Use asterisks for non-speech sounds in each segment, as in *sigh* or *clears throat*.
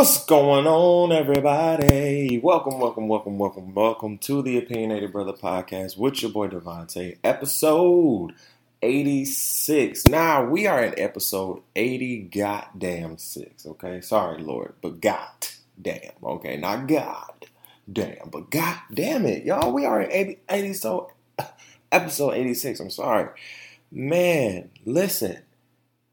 What's going on, everybody? Welcome, welcome, welcome, welcome, welcome to the Opinionated Brother Podcast with your boy Devontae, episode 86. Now, we are in episode 80 goddamn six, okay? Sorry, Lord, but god damn, okay? Not God damn, but god damn it, y'all, we are in 80, 80 so, *laughs* episode 86, I'm sorry. Man, listen,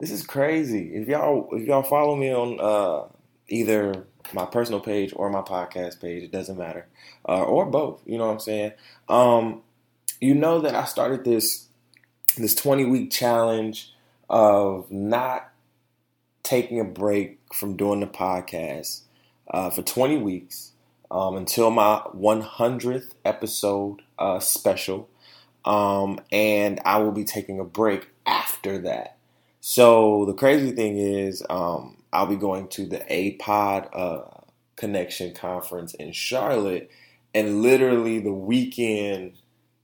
this is crazy. If y'all if y'all follow me on uh either my personal page or my podcast page. It doesn't matter, uh, or both. You know what I'm saying? Um, you know that I started this this 20 week challenge of not taking a break from doing the podcast uh, for 20 weeks um, until my 100th episode uh, special. Um, and I will be taking a break after that. So the crazy thing is, um, I'll be going to the APOD uh, Connection Conference in Charlotte, and literally the weekend,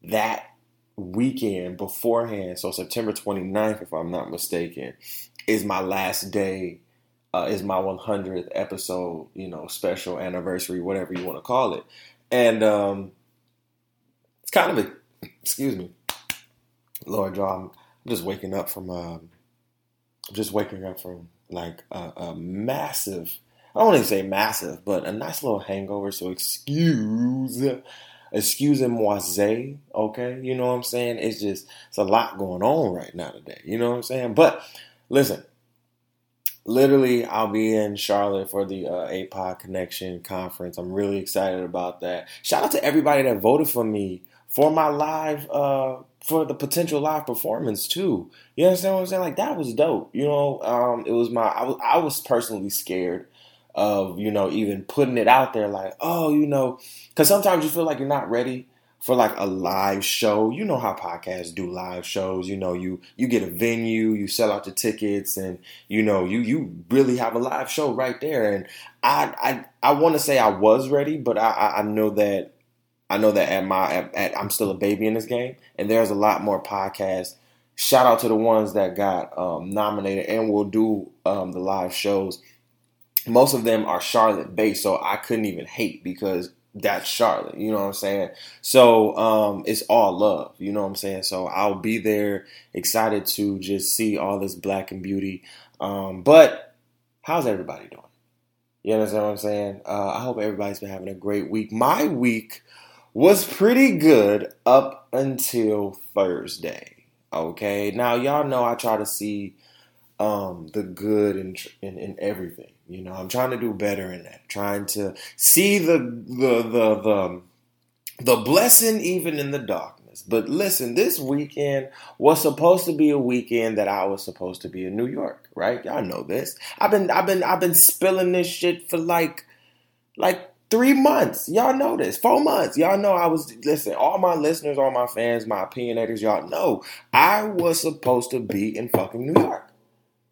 that weekend beforehand, so September 29th, if I'm not mistaken, is my last day, uh, is my 100th episode, you know, special anniversary, whatever you want to call it. And um, it's kind of a, excuse me, Lord, John, I'm just waking up from, um, I'm just waking up from like a, a massive, I don't to say massive, but a nice little hangover. So excuse, excuse moi, okay? You know what I'm saying? It's just, it's a lot going on right now today. You know what I'm saying? But listen, literally, I'll be in Charlotte for the uh, APOD Connection conference. I'm really excited about that. Shout out to everybody that voted for me for my live uh, for the potential live performance too. You understand what I'm saying? Like that was dope. You know, um, it was my I was I was personally scared of you know even putting it out there like oh you know because sometimes you feel like you're not ready for like a live show. You know how podcasts do live shows. You know you you get a venue, you sell out the tickets, and you know you you really have a live show right there. And I I I want to say I was ready, but I I know that I know that at my at, at, I'm still a baby in this game, and there's a lot more podcasts. Shout out to the ones that got um, nominated and will do um, the live shows. Most of them are Charlotte based, so I couldn't even hate because that's Charlotte. You know what I'm saying? So um, it's all love. You know what I'm saying? So I'll be there, excited to just see all this black and beauty. Um, but how's everybody doing? You understand what I'm saying? Uh, I hope everybody's been having a great week. My week was pretty good up until Thursday. Okay, now y'all know I try to see um, the good in, in, in everything. You know, I'm trying to do better in that. Trying to see the the the the the blessing even in the darkness. But listen, this weekend was supposed to be a weekend that I was supposed to be in New York, right? Y'all know this. I've been I've been I've been spilling this shit for like like three months. Y'all know this. Four months. Y'all know I was listen, all my listeners, all my fans, my opinionators, y'all know I was supposed to be in fucking New York.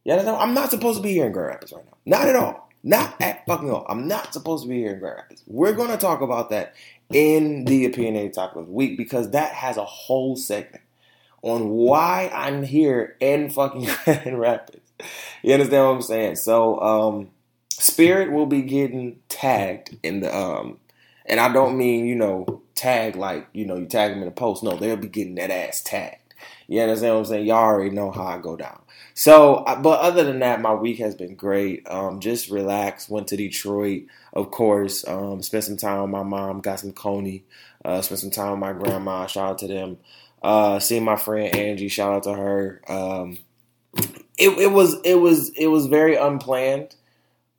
You know, I'm not supposed to be here in Grand Rapids right now. Not at all. Not at fucking all. I'm not supposed to be here in Grand Rapids. We're gonna talk about that in the opinionated topic of the week because that has a whole segment on why I'm here in fucking *laughs* Grand Rapids. You understand what I'm saying? So um Spirit will be getting tagged in the um, and I don't mean you know tag like you know you tag them in a post. No, they'll be getting that ass tagged. You understand what I'm saying? Y'all already know how I go down. So, uh, but other than that, my week has been great. Um, just relaxed. Went to Detroit, of course. Um, spent some time with my mom. Got some coney. Uh, spent some time with my grandma. Shout out to them. Uh, seeing my friend Angie. Shout out to her. Um, it, it was it was it was very unplanned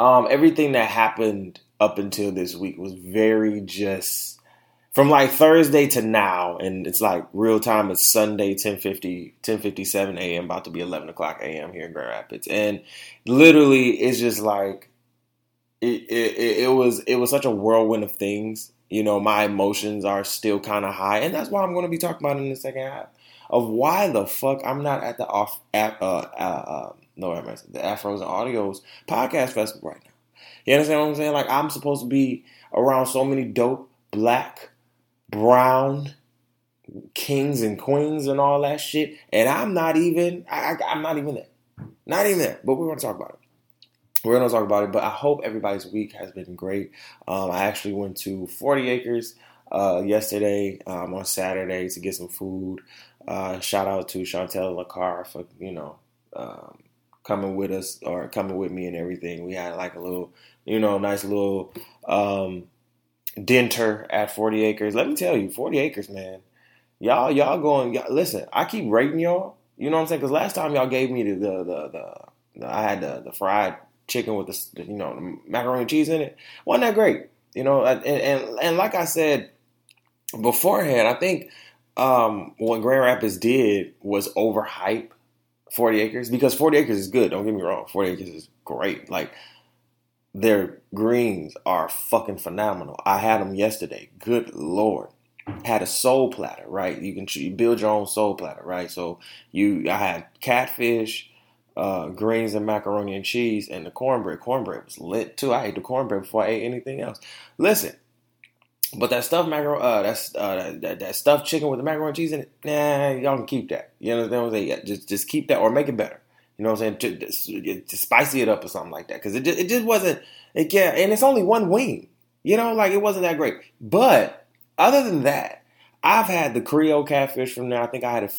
um, everything that happened up until this week was very just from like Thursday to now, and it's like real time. It's Sunday, 1050, 1057 a.m., about to be 11 o'clock a.m. here in Grand Rapids. And literally, it's just like, it, it, it was it was such a whirlwind of things. You know, my emotions are still kind of high, and that's why I'm going to be talking about in the second half of why the fuck I'm not at the off at uh, uh, uh no, I the Afros and Audios podcast festival right now. You understand what I'm saying? Like I'm supposed to be around so many dope black, brown kings and queens and all that shit, and I'm not even. I, am not even there. Not even there. But we're gonna talk about it. we're gonna talk about it. But I hope everybody's week has been great. Um, I actually went to 40 Acres uh, yesterday um, on Saturday to get some food. Uh, shout out to Chantel Lacar for you know um, coming with us or coming with me and everything. We had like a little, you know, nice little um, dinner at 40 Acres. Let me tell you, 40 Acres, man. Y'all, y'all going. Y'all, listen, I keep rating y'all. You know what I'm saying? Because last time y'all gave me the the the, the I had the, the fried chicken with the you know the macaroni and cheese in it. wasn't that great? You know, and and, and like I said beforehand, I think um, what Grand Rapids did was overhype 40 Acres because 40 Acres is good. Don't get me wrong, 40 Acres is great. Like their greens are fucking phenomenal. I had them yesterday. Good lord. Had a soul platter, right? You can you build your own soul platter, right? So you, I had catfish, uh, greens and macaroni and cheese, and the cornbread. Cornbread was lit too. I ate the cornbread before I ate anything else. Listen, but that stuffed macaroni, uh, that's uh, that, that stuffed chicken with the macaroni and cheese in it. Nah, y'all can keep that. You know what I'm saying? Just just keep that or make it better. You know what I'm saying? Just, just spicy it up or something like that because it just, it just wasn't. It, yeah, and it's only one wing. You know, like it wasn't that great. But other than that, I've had the Creole catfish from there. I think I had it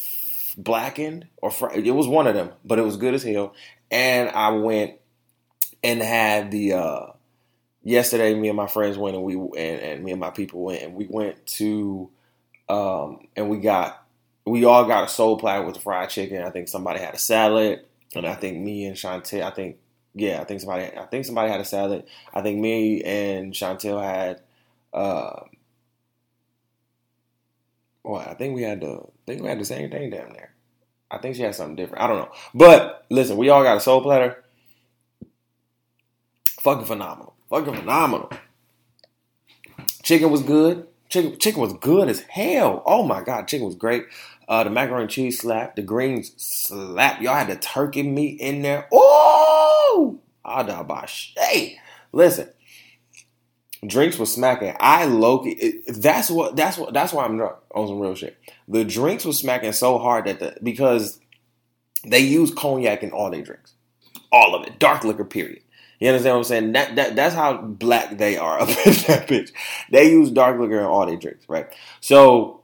blackened or fried. It was one of them, but it was good as hell. And I went and had the. uh yesterday me and my friends went and we and, and me and my people went and we went to um and we got we all got a soul platter with fried chicken. I think somebody had a salad, and I think me and Chantel. I think yeah, I think somebody. I think somebody had a salad. I think me and Chantel had. Uh, well, I think we had the. I think we had the same thing down there. I think she had something different. I don't know. But listen, we all got a soul platter. Fucking phenomenal. Fucking phenomenal. Chicken was good. Chicken, chicken was good as hell. Oh my god, chicken was great. Uh, the macaroni and cheese slap. The greens slap. Y'all had the turkey meat in there. Oh, Hey, listen. Drinks was smacking. I Loki. That's what. That's what. That's why I'm drunk on some real shit. The drinks was smacking so hard that the because they use cognac in all their drinks, all of it, dark liquor. Period. You understand what I'm saying? That, that that's how black they are *laughs* up in that bitch. They use dark liquor in all their drinks, right? So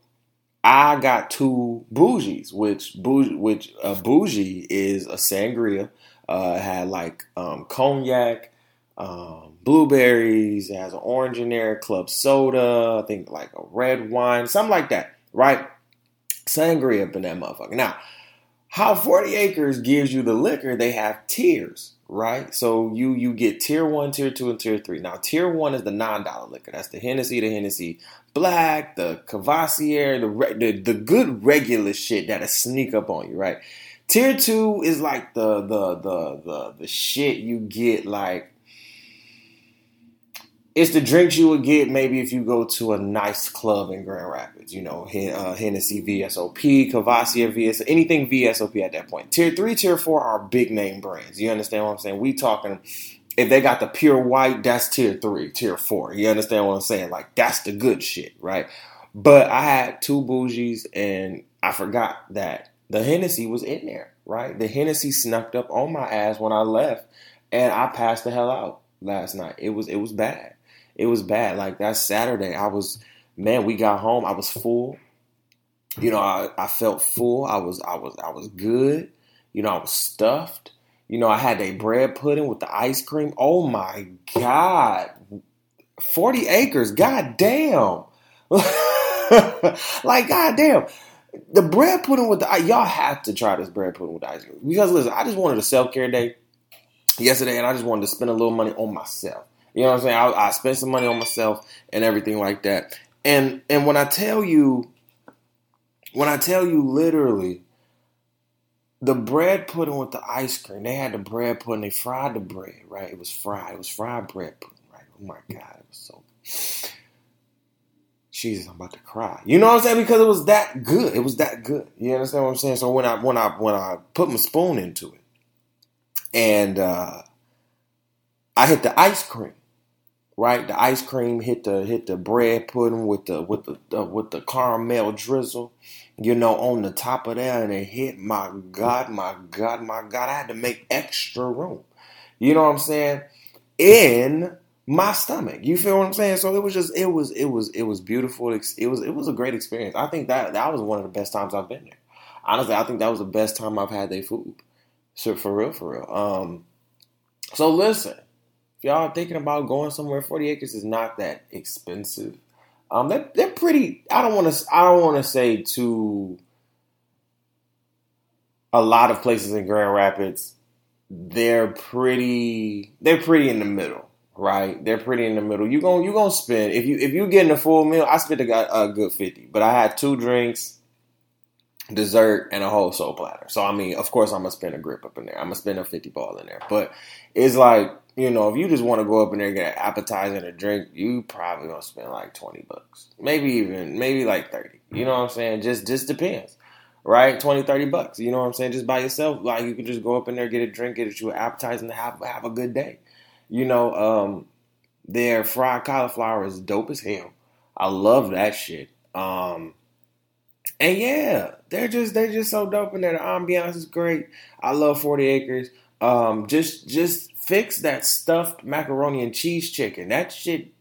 I got two bougies, which bougie, which a bougie is a sangria. Uh, had like um, cognac, um, blueberries. It has an orange in there, club soda. I think like a red wine, something like that, right? Sangria up in that motherfucker. Now, how Forty Acres gives you the liquor? They have tiers right? So you you get tier one, tier two, and tier three. Now tier one is the non dollar liquor. That's the Hennessy, the Hennessy Black, the Courvoisier, the the the good regular shit that'll sneak up on you, right? Tier two is like the the the the the shit you get like it's the drinks you would get maybe if you go to a nice club in Grand Rapids. You know, uh, Hennessy VSOP, Courvoisier VS, anything VSOP at that point. Tier three, tier four are big name brands. You understand what I'm saying? We talking. If they got the pure white, that's tier three, tier four. You understand what I'm saying? Like that's the good shit, right? But I had two bougies, and I forgot that the Hennessy was in there, right? The Hennessy snuck up on my ass when I left, and I passed the hell out last night. It was it was bad it was bad. Like that Saturday, I was man. We got home. I was full. You know, I, I felt full. I was I was I was good. You know, I was stuffed. You know, I had a bread pudding with the ice cream. Oh my god, forty acres. God damn. *laughs* like god damn. The bread pudding with the y'all have to try this bread pudding with the ice cream because listen, I just wanted a self care day yesterday, and I just wanted to spend a little money on myself. You know what I'm saying? I, I spent some money on myself and everything like that. And and when I tell you, when I tell you literally, the bread pudding with the ice cream, they had the bread pudding, they fried the bread, right? It was fried. It was fried bread pudding, right? Oh my God, it was so Jesus, I'm about to cry. You know what I'm saying? Because it was that good. It was that good. You understand what I'm saying? So when I when I when I put my spoon into it and uh I hit the ice cream right? The ice cream hit the hit the bread pudding with the with the uh, with the caramel drizzle, you know, on the top of there, and it hit. My God, my God, my God! I had to make extra room. You know what I'm saying? In my stomach. You feel what I'm saying? So it was just it was it was it was beautiful. It was it was a great experience. I think that that was one of the best times I've been there. Honestly, I think that was the best time I've had their food. So for real, for real. Um, so listen, if y'all thinking about going somewhere, 40 acres is not that expensive. Um, they're, they're pretty. I don't want to. I don't want to say to a lot of places in Grand Rapids. They're pretty. They're pretty in the middle, right? They're pretty in the middle. You going you gonna spend if you if you getting a full meal. I spent a, a good fifty, but I had two drinks, dessert, and a whole soul platter. So I mean, of course, I'm gonna spend a grip up in there. I'm gonna spend a fifty ball in there, but it's like you know, if you just want to go up in there and get an appetizer and a drink, you probably gonna spend like twenty bucks, maybe even maybe like thirty. You know what I'm saying? Just just depends, right? 20, 30 bucks. You know what I'm saying? Just by yourself, like you can just go up in there, get a drink, get you an appetizer, and have have a good day. You know, um, their fried cauliflower is dope as hell. I love that shit. Um, and yeah, they're just they're just so dope in there. The ambiance is great. I love Forty Acres. Um, just just fix that stuffed macaroni and cheese chicken. That shit,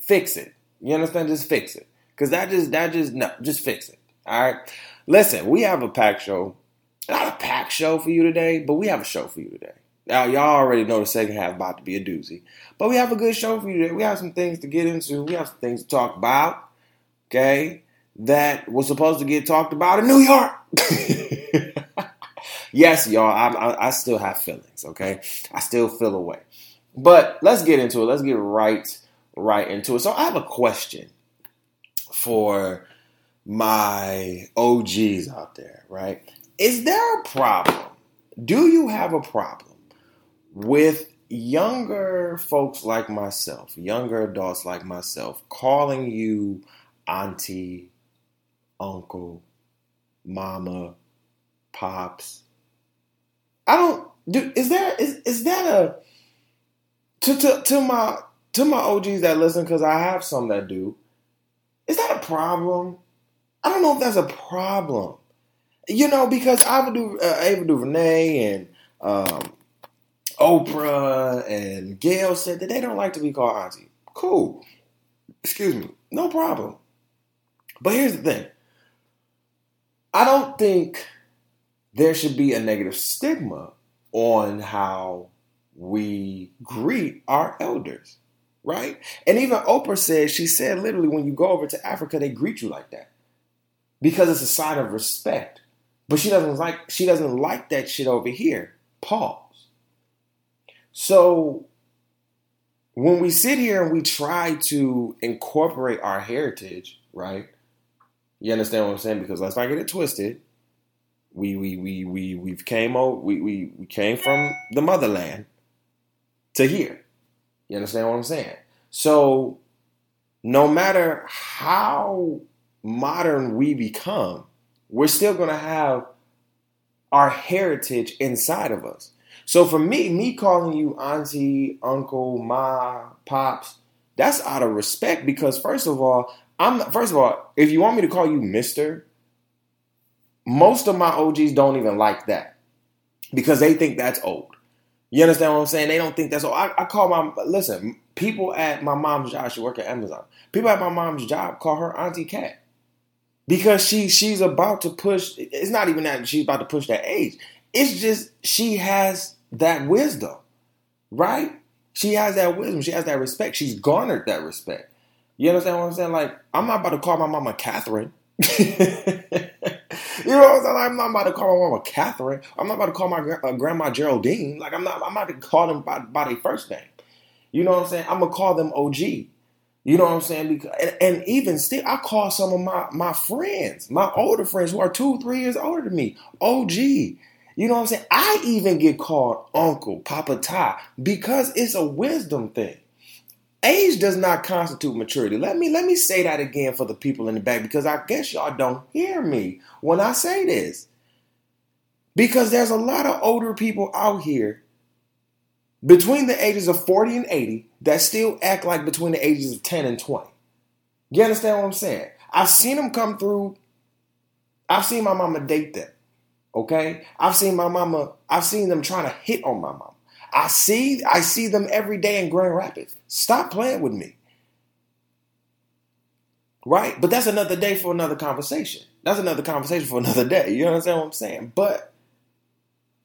fix it. You understand? Just fix it. Cause that just that just no, just fix it. All right. Listen, we have a pack show. Not a pack show for you today, but we have a show for you today. Now y'all already know the second half about to be a doozy, but we have a good show for you today. We have some things to get into. We have some things to talk about. Okay, that was supposed to get talked about in New York. *laughs* yes, y'all, I, I, I still have feelings. Okay, I still feel away. But let's get into it. Let's get right right into it. So I have a question for my OGs out there. Right? Is there a problem? Do you have a problem with younger folks like myself, younger adults like myself, calling you auntie, uncle, mama, pops, I don't do. Is there is is that a to to to my to my OGs that listen because I have some that do. Is that a problem? I don't know if that's a problem. You know, because Ava, du, uh, Ava DuVernay and um, Oprah and Gayle said that they don't like to be called auntie. Cool. Excuse me. No problem. But here's the thing. I don't think there should be a negative stigma on how we greet our elders, right? And even Oprah said, she said literally, when you go over to Africa, they greet you like that because it's a sign of respect. But she doesn't like she doesn't like that shit over here. Pause. So when we sit here and we try to incorporate our heritage, right? You understand what I'm saying? Because let's not get it twisted we we we we we've came over we, we we came from the motherland to here. You understand what I'm saying? So no matter how modern we become, we're still gonna have our heritage inside of us. So for me, me calling you auntie, uncle, ma, pops, that's out of respect because first of all, I'm first of all, if you want me to call you Mister, most of my OGs don't even like that because they think that's old. You understand what I'm saying? They don't think that's old. I, I call my listen. People at my mom's job, she work at Amazon. People at my mom's job call her Auntie Cat because she she's about to push. It's not even that she's about to push that age. It's just she has that wisdom, right? She has that wisdom. She has that respect. She's garnered that respect. You understand what I'm saying? Like I'm not about to call my mama Catherine. *laughs* You know what I'm saying? I'm not about to call my mama Catherine. I'm not about to call my uh, grandma Geraldine. Like I'm not. I'm not to call them by, by their first name. You know what I'm saying? I'm gonna call them OG. You know what I'm saying? Because and, and, even still, I call some of my my friends, my older friends who are two, three years older than me, OG. You know what I'm saying? I even get called Uncle, Papa Ty, because it's a wisdom thing. Age does not constitute maturity. Let me let me say that again for the people in the back because I guess y'all don't hear me when I say this. Because there's a lot of older people out here between the ages of 40 and 80 that still act like between the ages of 10 and 20. You understand what I'm saying? I've seen them come through. I've seen my mama date them. Okay? I've seen my mama, I've seen them trying to hit on my mama. I see I see them every day in Grand Rapids. Stop playing with me. Right? But that's another day for another conversation. That's another conversation for another day. You understand what I'm saying? But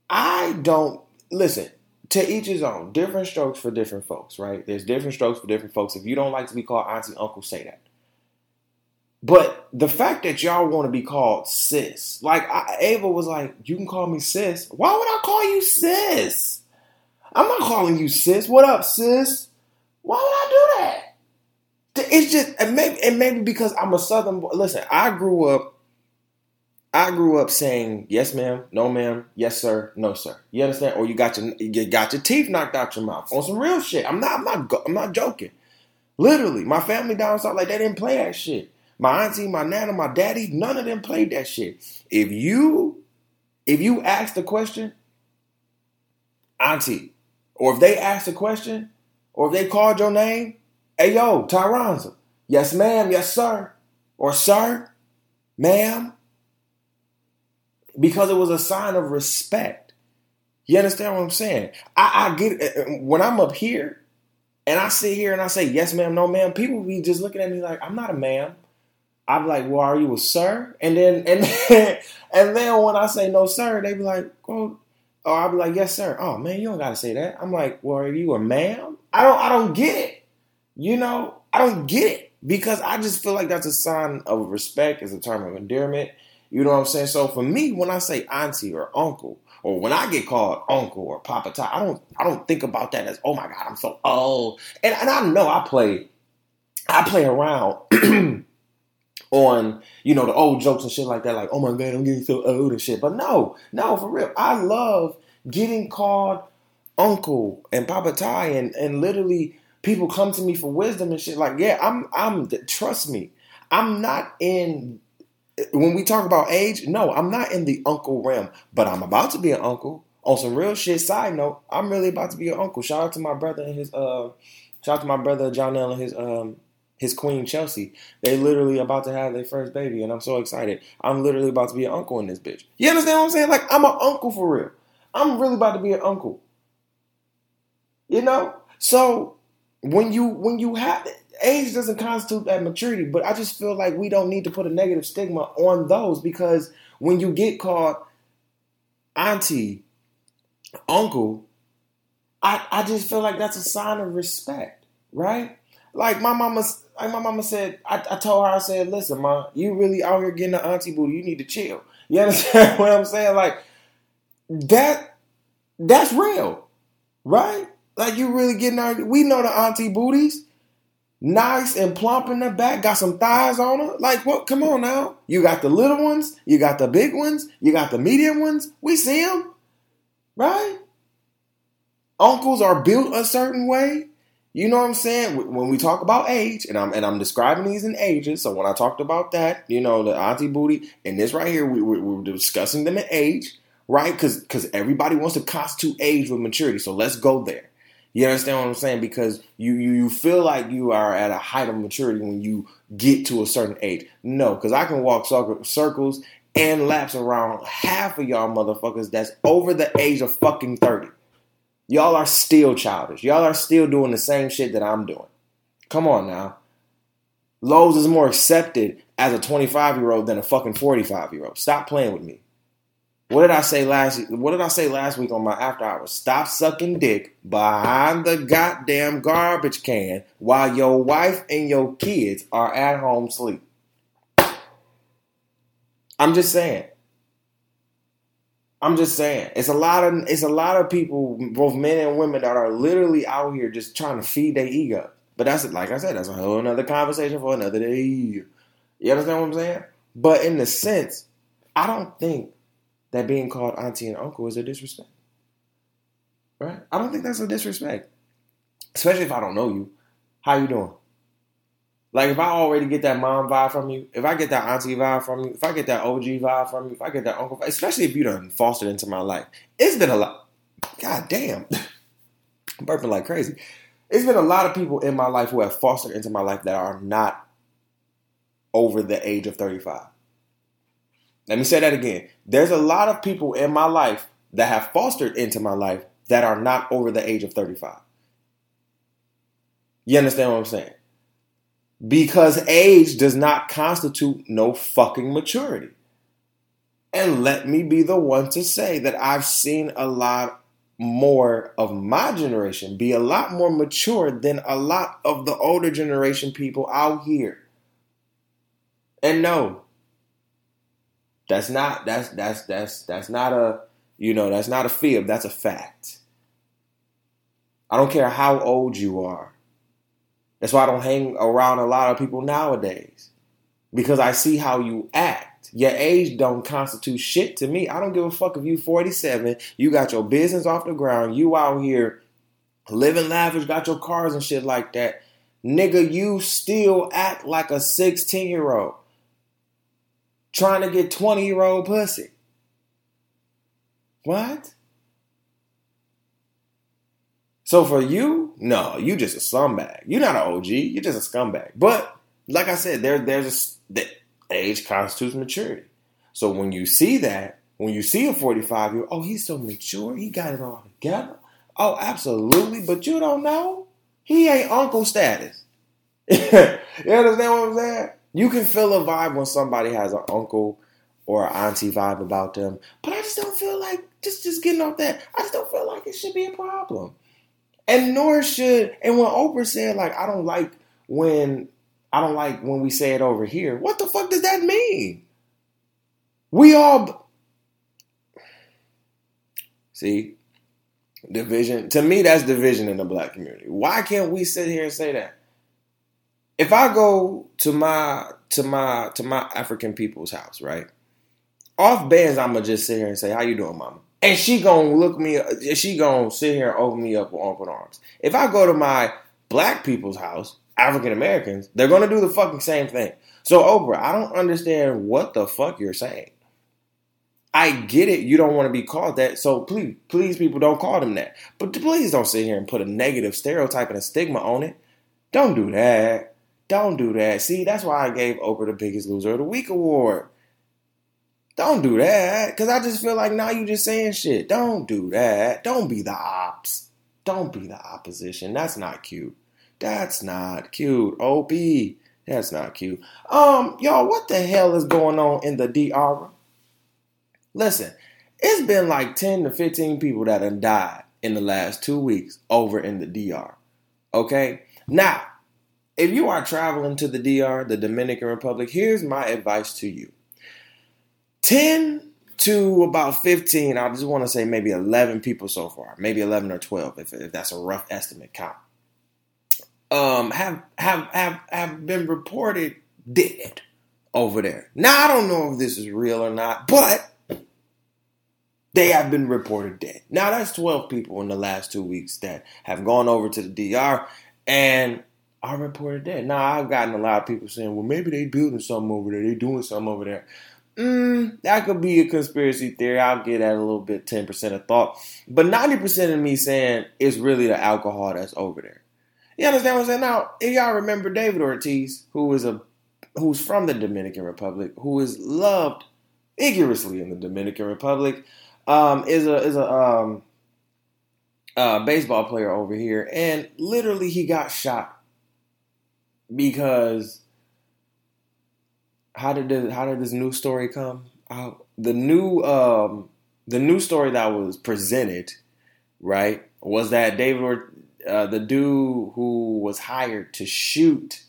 I don't listen, to each his own. Different strokes for different folks, right? There's different strokes for different folks. If you don't like to be called auntie, uncle, say that. But the fact that y'all want to be called sis, like I, Ava was like, you can call me sis. Why would I call you sis? I'm not calling you sis. What up, sis? Why would I do that? It's just, and maybe, and maybe because I'm a Southern boy. Listen, I grew up I grew up saying yes, ma'am, no, ma'am, yes, sir, no, sir. You understand? Or you got your you got your teeth knocked out your mouth on some real shit. I'm not, I'm not, I'm not joking. Literally, my family down south like they didn't play that shit. My auntie, my nana, my daddy, none of them played that shit. If you, if you ask the question, auntie, or if they asked a question, or if they called your name, hey yo, Tyronza, yes, ma'am, yes, sir, or sir, ma'am because it was a sign of respect. You understand what I'm saying? I, I get it. Uh, uh, when I'm up here and I sit here and I say yes, ma'am, no, ma'am. People be just looking at me like I'm not a ma'am. I'm like, well, are you a sir? And then and then, *laughs* and then when I say no, sir, they be like, well, or I'll be like, yes, sir. Oh man, you don't gotta say that. I'm like, well, are you a ma'am? I don't, I don't get it. You know, I don't get it because I just feel like that's a sign of respect, is a term of endearment. You know what I'm saying? So for me, when I say auntie or uncle, or when I get called uncle or papa Ty, I don't I don't think about that as oh my god, I'm so old. And and I know I play I play around *clears throat* on, you know, the old jokes and shit like that, like, oh my god, I'm getting so old and shit. But no, no, for real. I love getting called uncle and Papa Ty and, and literally people come to me for wisdom and shit. Like, yeah, I'm I'm trust me, I'm not in when we talk about age, no, I'm not in the uncle realm, but I'm about to be an uncle. On some real shit, side note, I'm really about to be an uncle. Shout out to my brother and his uh shout out to my brother John L and his um his queen Chelsea. They literally about to have their first baby, and I'm so excited. I'm literally about to be an uncle in this bitch. You understand what I'm saying? Like I'm an uncle for real. I'm really about to be an uncle. You know? So when you when you have age doesn't constitute that maturity, but I just feel like we don't need to put a negative stigma on those because when you get called auntie, uncle, I, I just feel like that's a sign of respect, right? Like my mama, like my mama said, I, I told her, I said, listen, ma, you really out here getting the auntie booty. You need to chill. You understand *laughs* what I'm saying? Like that, that's real, right? Like you really getting out. We know the auntie booties nice and plump in the back, got some thighs on her. Like, what? Come on now. You got the little ones, you got the big ones, you got the medium ones. We see them, right? Uncles are built a certain way. You know what I'm saying? When we talk about age, and I'm and I'm describing these in ages. So when I talked about that, you know, the auntie booty, and this right here, we, we, we're discussing them in age, right? Because because everybody wants to constitute age with maturity. So let's go there. You understand what I'm saying? Because you, you you feel like you are at a height of maturity when you get to a certain age. No, because I can walk circles and laps around half of y'all motherfuckers that's over the age of fucking 30. Y'all are still childish. Y'all are still doing the same shit that I'm doing. Come on now. Lowe's is more accepted as a 25 year old than a fucking 45 year old. Stop playing with me. What did I say last? What did I say last week on my after hours? Stop sucking dick behind the goddamn garbage can while your wife and your kids are at home sleep. I'm just saying. I'm just saying. It's a lot of it's a lot of people, both men and women, that are literally out here just trying to feed their ego. But that's like I said, that's a whole another conversation for another day. You understand what I'm saying? But in the sense, I don't think that being called auntie and uncle is a disrespect. Right? I don't think that's a disrespect. Especially if I don't know you. How you doing? Like if I already get that mom vibe from you, if I get that auntie vibe from you, if I get that OG vibe from you, if I get that uncle, vibe, especially if you done fostered into my life, it's been a lot. God damn, I'm *laughs* burping like crazy. It's been a lot of people in my life who have fostered into my life that are not over the age of 35. Let me say that again. There's a lot of people in my life that have fostered into my life that are not over the age of 35. You understand what I'm saying? Because age does not constitute no fucking maturity. And let me be the one to say that I've seen a lot more of my generation be a lot more mature than a lot of the older generation people out here. And no, that's not that's that's that's that's not a you know that's not a fib. That's a fact. I don't care how old you are. That's why I don't hang around a lot of people nowadays because I see how you act. Your age don't constitute shit to me. I don't give a fuck if you 47, you got your business off the ground, you out here living lavish, got your cars and shit like that. Nigga, you still act like a 16 year old trying to get 20 year old pussy. What? So for you, no, you just a scumbag. You're not an OG. You're just a scumbag. But like I said, there there's a the age constitutes maturity. So when you see that, when you see a 45 year, oh, he's so mature. He got it all together. Oh, absolutely. But you don't know. He ain't uncle status. *laughs* you understand what I'm saying? You can feel a vibe when somebody has an uncle or an auntie vibe about them, but I just don't feel like just just getting off that. I just don't feel like it should be a problem, and nor should. And when Oprah said like I don't like when I don't like when we say it over here. What the fuck does that mean? We all see division. To me, that's division in the black community. Why can't we sit here and say that? if I go to my to my to my African people's house, right? Off bands, I'ma just sit here and say, "How you doing, mama?" And she gonna look me, she gonna sit here and open me up with open arms. If I go to my black people's house, African Americans, they're gonna do the fucking same thing. So Oprah, I don't understand what the fuck you're saying. I get it. You don't want to be called that. So please, please, people, don't call them that. But please don't sit here and put a negative stereotype and a stigma on it. Don't do that. Don't do that. See, that's why I gave Oprah the Biggest Loser of the Week award. Don't do that. Because I just feel like now you just saying shit. Don't do that. Don't be the ops. Don't be the opposition. That's not cute. That's not cute. OP. That's not cute. Um, y'all, what the hell is going on in the DR? Listen, it's been like 10 to 15 people that have died in the last two weeks over in the DR. Okay? Now, if you are traveling to the DR, the Dominican Republic, here's my advice to you 10 to about 15, I just want to say maybe 11 people so far, maybe 11 or 12, if, if that's a rough estimate count, um, have, have, have, have been reported dead over there. Now, I don't know if this is real or not, but they have been reported dead. Now, that's 12 people in the last two weeks that have gone over to the DR. And I reported that. Now I've gotten a lot of people saying, "Well, maybe they building something over there. They doing something over there." Mm, that could be a conspiracy theory. I'll give that a little bit, ten percent of thought. But ninety percent of me saying it's really the alcohol that's over there. You understand what I'm saying? Now, if y'all remember David Ortiz, who is a who's from the Dominican Republic, who is loved vigorously in the Dominican Republic, um, is a is a um, uh, baseball player over here, and literally he got shot because how did this, how did this new story come out? The new um, the new story that was presented, right, was that David uh, the dude who was hired to shoot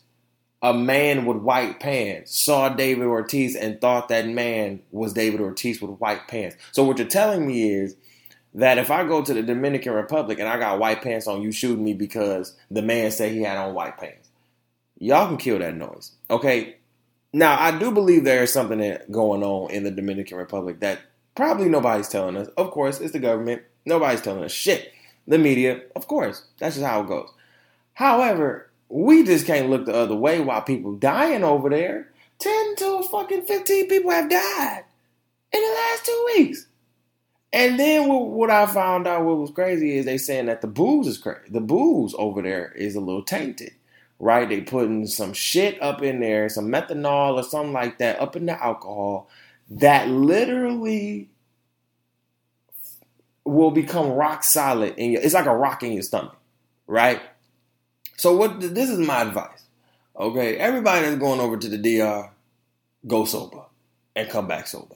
a man with white pants saw David Ortiz and thought that man was David Ortiz with white pants. So what you're telling me is that if I go to the Dominican Republic and I got white pants on, you shoot me because the man said he had on white pants y'all can kill that noise. Okay. Now, I do believe there is something going on in the Dominican Republic that probably nobody's telling us. Of course, it's the government. Nobody's telling us shit. The media, of course. That's just how it goes. However, we just can't look the other way while people dying over there. 10 to fucking 15 people have died in the last two weeks. And then what I found out what was crazy is they saying that the booze is crazy. The booze over there is a little tainted right? They putting some shit up in there, some methanol or something like that up in the alcohol that literally will become rock solid in your. It's like a rock in your stomach, right? So what? This is my advice. Okay, everybody that's going over to the DR, go sober and come back sober.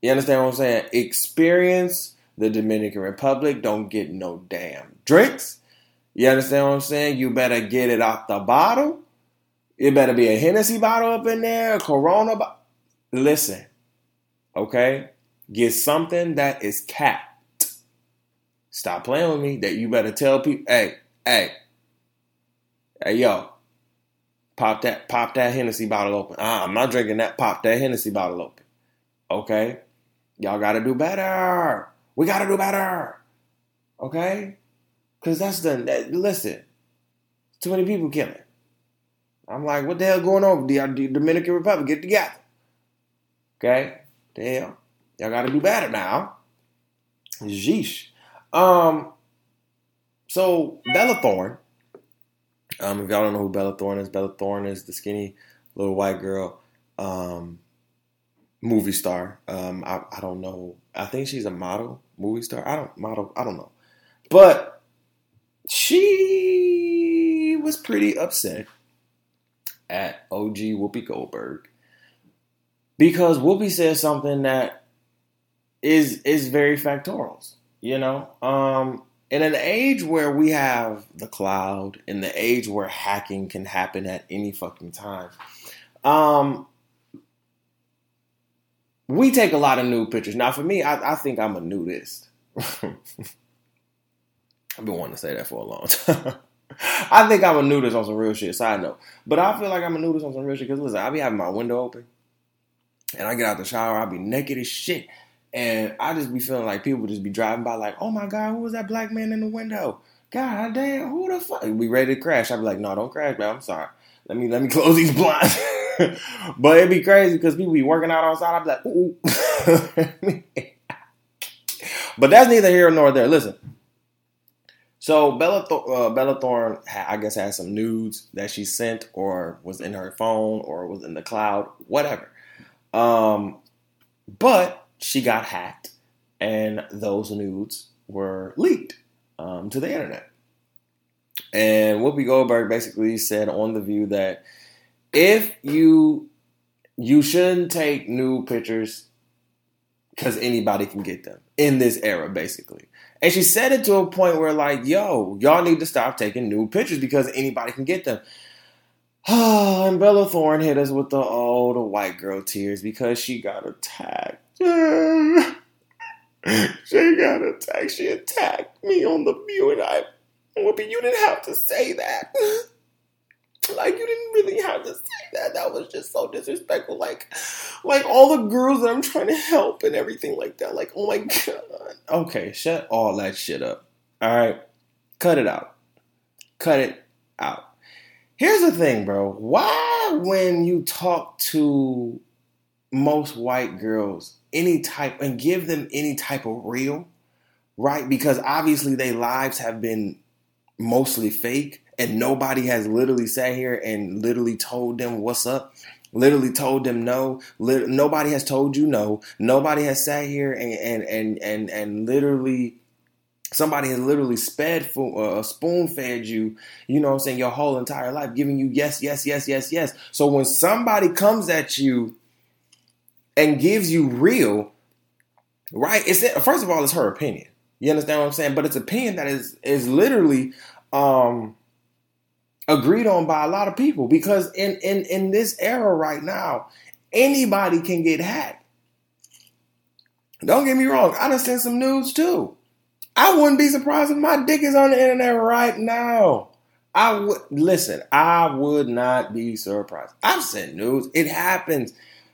You understand what I'm saying? Experience the Dominican Republic. Don't get no damn drinks. You understand what I'm saying? You better get it off the bottle. It better be a Hennessy bottle up in there, a Corona. Bo- Listen, okay? Get something that is capped. Stop playing with me. That you better tell people, hey, hey, hey, yo, pop that, pop that Hennessy bottle open. Uh, I'm not drinking that. Pop that Hennessy bottle open. Okay, y'all got to do better. We got to do better. Okay, because that's the that, listen. Too many people killing. I'm like, what the hell going on? The, the Dominican Republic, get together. Okay, the hell, y'all got to do better now. Jeesh. Um. So Bella Thorne. Um, if y'all don't know who Bella Thorne is, Bella Thorne is the skinny little white girl, um, movie star. Um, I, I don't know. I think she's a model, movie star. I don't model. I don't know, but she was pretty upset at OG Whoopi Goldberg because Whoopi says something that is is very factorial. You know, um, in an age where we have the cloud, in the age where hacking can happen at any fucking time, um, we take a lot of nude pictures. Now, for me, I, I think I'm a nudist. *laughs* I've been wanting to say that for a long *laughs* time. I think I'm a nudist on some real shit. Side note, but I feel like I'm a nudist on some real shit because listen, I be having my window open, and I get out the shower, I be naked as shit, and I just be feeling like people just be driving by, like, oh my god, who was that black man in the window? God damn, who the fuck? We ready to crash? I be like, no, don't crash, man. I'm sorry. Let me let me *laughs* close these blinds. *laughs* but it'd be crazy because people be working out outside. I'd be like, ooh. but that's neither here nor there. Listen. So Bella, uh, Bella Thorne, I guess, had some nudes that she sent, or was in her phone, or was in the cloud, whatever. Um, but she got hacked, and those nudes were leaked um, to the internet. And Whoopi Goldberg basically said on the View that if you you shouldn't take nude pictures because anybody can get them in this era, basically. And she said it to a point where, like, yo, y'all need to stop taking nude pictures because anybody can get them. *sighs* and Bella Thorne hit us with the oh, the white girl tears because she got attacked. *laughs* she got attacked. She attacked me on the view, and I, Whoopi, you didn't have to say that. *laughs* Like you didn't really have to say that. That was just so disrespectful. Like, like all the girls that I'm trying to help and everything like that. Like, oh my god. Okay, shut all that shit up. All right, cut it out. Cut it out. Here's the thing, bro. Why, when you talk to most white girls, any type, and give them any type of real, right? Because obviously their lives have been mostly fake and nobody has literally sat here and literally told them what's up literally told them no nobody has told you no nobody has sat here and and and and, and literally somebody has literally sped for uh, spoon fed you you know what i'm saying your whole entire life giving you yes yes yes yes yes. So when somebody comes at you and gives you real right it's first of all it's her opinion. You understand what i'm saying? But it's opinion that is is literally um agreed on by a lot of people because in in in this era right now, anybody can get hacked. Don't get me wrong, I done sent some news too. I wouldn't be surprised if my dick is on the internet right now. I would listen, I would not be surprised. I've sent news. It happens.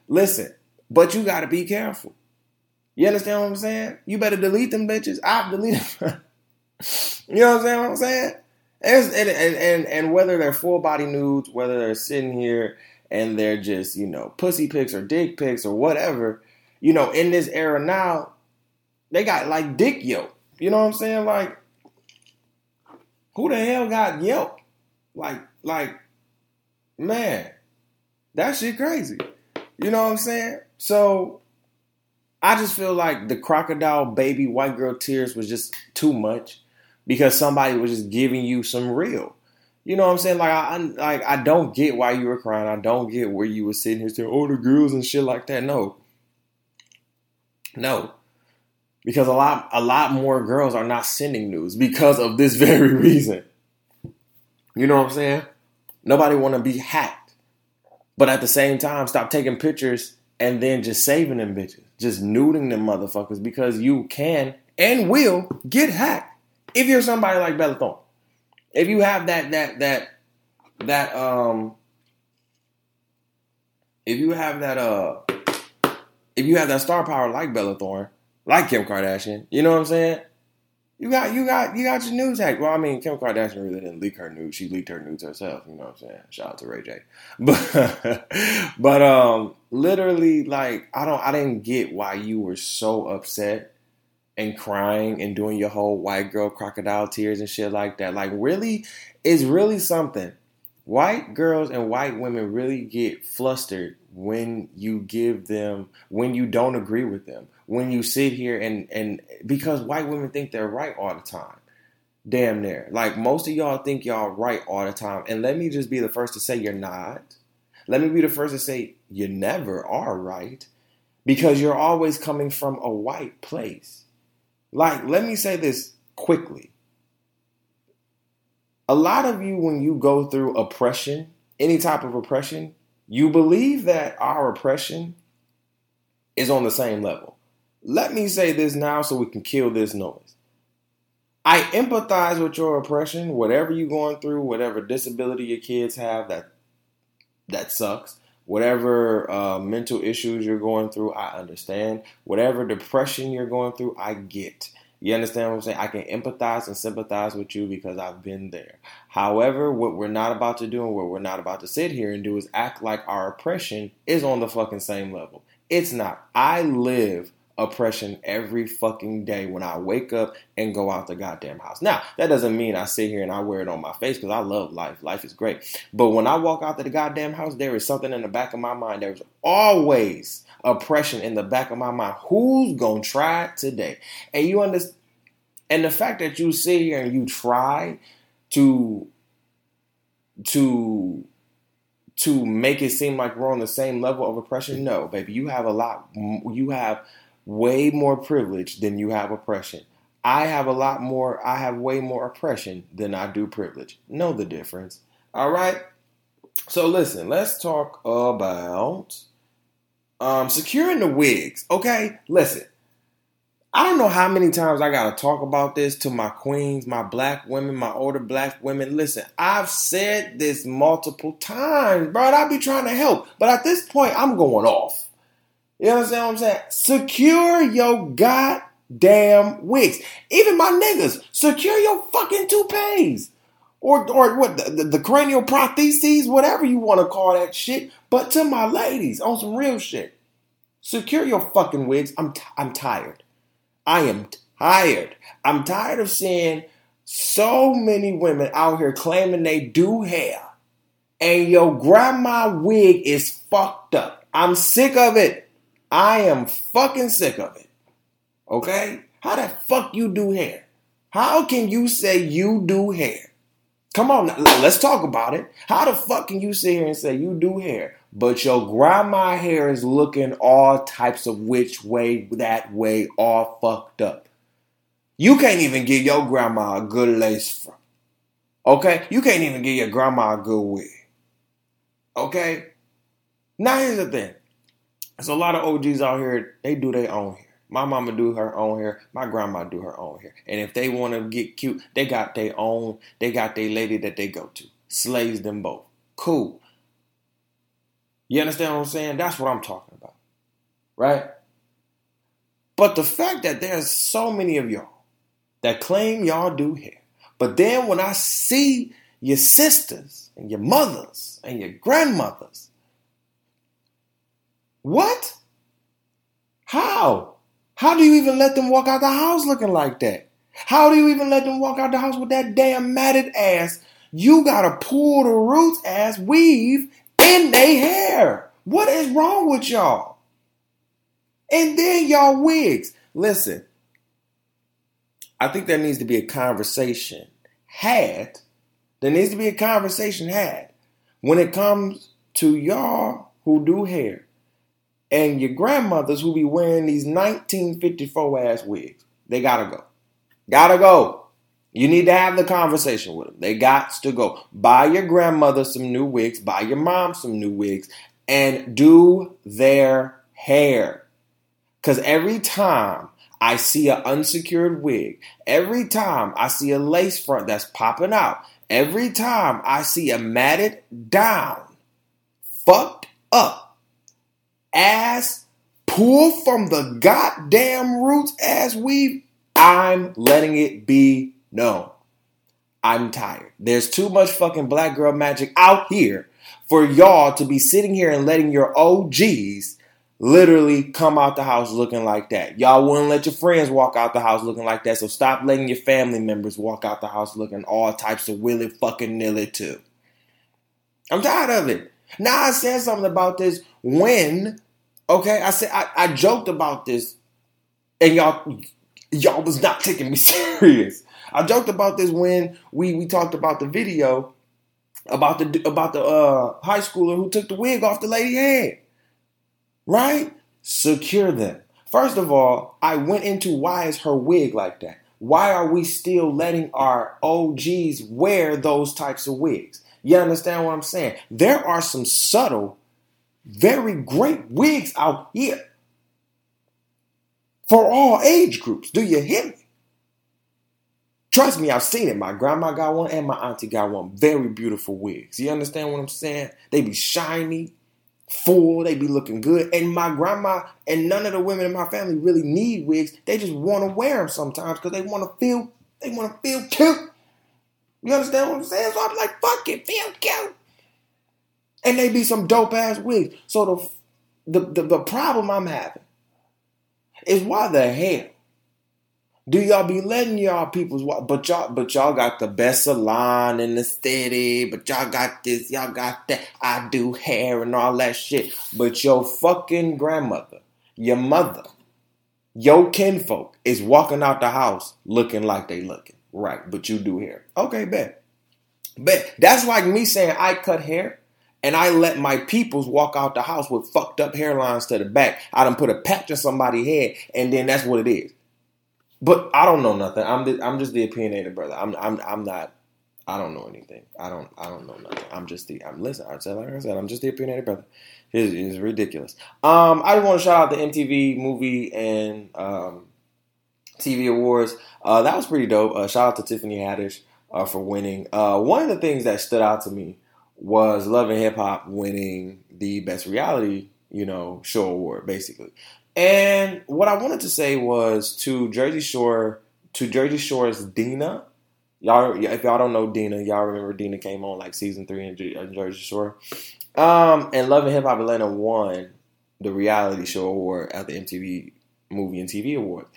Listen, but you gotta be careful. You understand what I'm saying? You better delete them bitches. I've deleted them. *laughs* you know what I'm saying? And, and, and, and whether they're full body nudes, whether they're sitting here and they're just, you know, pussy pics or dick pics or whatever, you know, in this era now, they got like dick Yelp. You know what I'm saying? Like, who the hell got Yelp? Like, like, man, that shit crazy. You know what I'm saying? So, I just feel like the crocodile baby white girl tears was just too much because somebody was just giving you some real. You know what I'm saying? Like I, like I don't get why you were crying. I don't get where you were sitting here saying, "Oh, the girls and shit like that." No, no, because a lot, a lot more girls are not sending news because of this *laughs* very reason. You know what I'm saying? Nobody want to be hacked, but at the same time, stop taking pictures and then just saving them bitches, just nuding them motherfuckers because you can and will get hacked if you're somebody like Bella Thorne. If you have that that that that um if you have that uh if you have that star power like Bella Thorne, like Kim Kardashian, you know what I'm saying? You got you got you got your news hacked. Well, I mean, Kim Kardashian really didn't leak her news. She leaked her news herself. You know what I'm saying? Shout out to Ray J. *laughs* But but um, literally, like I don't I didn't get why you were so upset and crying and doing your whole white girl crocodile tears and shit like that. Like really, it's really something. White girls and white women really get flustered when you give them when you don't agree with them when you sit here and and because white women think they're right all the time. Damn near. Like most of y'all think y'all right all the time. And let me just be the first to say you're not. Let me be the first to say you never are right because you're always coming from a white place like let me say this quickly a lot of you when you go through oppression any type of oppression you believe that our oppression is on the same level. Let me say this now so we can kill this noise. I empathize with your oppression, whatever you're going through, whatever disability your kids have that that sucks. Whatever uh, mental issues you're going through, I understand. Whatever depression you're going through, I get. You understand what I'm saying? I can empathize and sympathize with you because I've been there. However, what we're not about to do and what we're not about to sit here and do is act like our oppression is on the fucking same level. It's not. I live oppression every fucking day when I wake up and go out the goddamn house. Now, that doesn't mean I sit here and I wear it on my face because I love life. Life is great. But when I walk out to the goddamn house, there is something in the back of my mind. There's always oppression in the back of my mind. Who's gonna try today? And you understand and the fact that you sit here and you try to to to make it seem like we're on the same level of oppression, no, baby. You have a lot you have way more privilege than you have oppression. I have a lot more I have way more oppression than I do privilege. Know the difference. All right? So listen, let's talk about um, securing the wigs. Okay, listen. I don't know how many times I gotta talk about this to my queens, my black women, my older black women. Listen, I've said this multiple times, bro. I be trying to help, but at this point, I'm going off. You understand what I'm saying? Secure your goddamn wigs. Even my niggas, secure your fucking toupees. Or, or what the, the, the cranial prostheses, whatever you want to call that shit. But to my ladies, on some real shit, secure your fucking wigs. I'm t- I'm tired. I am tired. I'm tired of seeing so many women out here claiming they do hair, and your grandma wig is fucked up. I'm sick of it. I am fucking sick of it. Okay? How the fuck you do hair? How can you say you do hair? Come on, let's talk about it. How the fuck can you sit here and say you do hair, but your grandma hair is looking all types of which way, that way, all fucked up? You can't even give your grandma a good lace front. Okay? You can't even give your grandma a good wig. Okay? Now here's the thing. There's a lot of OGs out here, they do their own hair. My mama do her own hair. My grandma do her own hair. And if they want to get cute, they got their own. They got their lady that they go to. Slays them both. Cool. You understand what I'm saying? That's what I'm talking about. Right? But the fact that there's so many of y'all that claim y'all do hair, but then when I see your sisters and your mothers and your grandmothers, what? How? How do you even let them walk out the house looking like that? How do you even let them walk out the house with that damn matted ass? You gotta pull the roots ass weave in their hair. What is wrong with y'all? And then y'all wigs. Listen, I think there needs to be a conversation had. There needs to be a conversation had when it comes to y'all who do hair and your grandmothers who be wearing these 1954 ass wigs. They gotta go. Gotta go. You need to have the conversation with them. They got to go. Buy your grandmother some new wigs, buy your mom some new wigs, and do their hair. Because every time I see an unsecured wig, every time I see a lace front that's popping out, every time I see a matted down, fucked up ass pulled from the goddamn roots as we, I'm letting it be known. I'm tired. There's too much fucking black girl magic out here for y'all to be sitting here and letting your OGs literally come out the house looking like that. Y'all wouldn't let your friends walk out the house looking like that, so stop letting your family members walk out the house looking all types of willy fucking nilly too. I'm tired of it. Now I said something about this when, okay, I said I, I joked about this, and y'all y'all was not taking me *laughs* serious. I joked about this when we we talked about the video about the about the uh, high schooler who took the wig off the lady head right? Secure them. First of all, I went into why is her wig like that? Why are we still letting our OGs wear those types of wigs? You understand what I'm saying? There are some subtle, very great wigs out here for all age groups. Do you hear me? Trust me, I've seen it. My grandma got one and my auntie got one. Very beautiful wigs. You understand what I'm saying? They be shiny, full, they be looking good. And my grandma and none of the women in my family really need wigs. They just want to wear them sometimes because they want to feel they want to feel cute. You understand what I'm saying? So I'm like, fuck it, feel cute. And they be some dope ass wigs. So the, the the, the problem I'm having is why the hell do y'all be letting y'all people's but y'all but y'all got the best salon in the city, but y'all got this, y'all got that. I do hair and all that shit. But your fucking grandmother, your mother, your kinfolk is walking out the house looking like they looking. Right, but you do hair. Okay, bet. Bet that's like me saying I cut hair and I let my peoples walk out the house with fucked up hairlines to the back. I done put a patch on somebody's head, and then that's what it is. But I don't know nothing. I'm the, I'm just the opinionated brother. I'm I'm I'm not. I don't know anything. I don't I don't know nothing. I'm just the. I'm listen. I said like I said. I'm just the opinionated brother. It's, it's ridiculous. Um, I just want to shout out the MTV movie and um, TV awards. Uh, that was pretty dope. Uh, shout out to Tiffany Haddish uh, for winning. Uh, one of the things that stood out to me was Love and Hip Hop winning the best reality, you know, show award, basically. And what I wanted to say was to Jersey Shore, to Jersey Shore's Deena. Y'all, if y'all don't know Deena, y'all remember Deena came on like season three in, Jersey Shore. Um, and Love and Hip Hop Atlanta won the reality show award at the MTV Movie and TV Awards.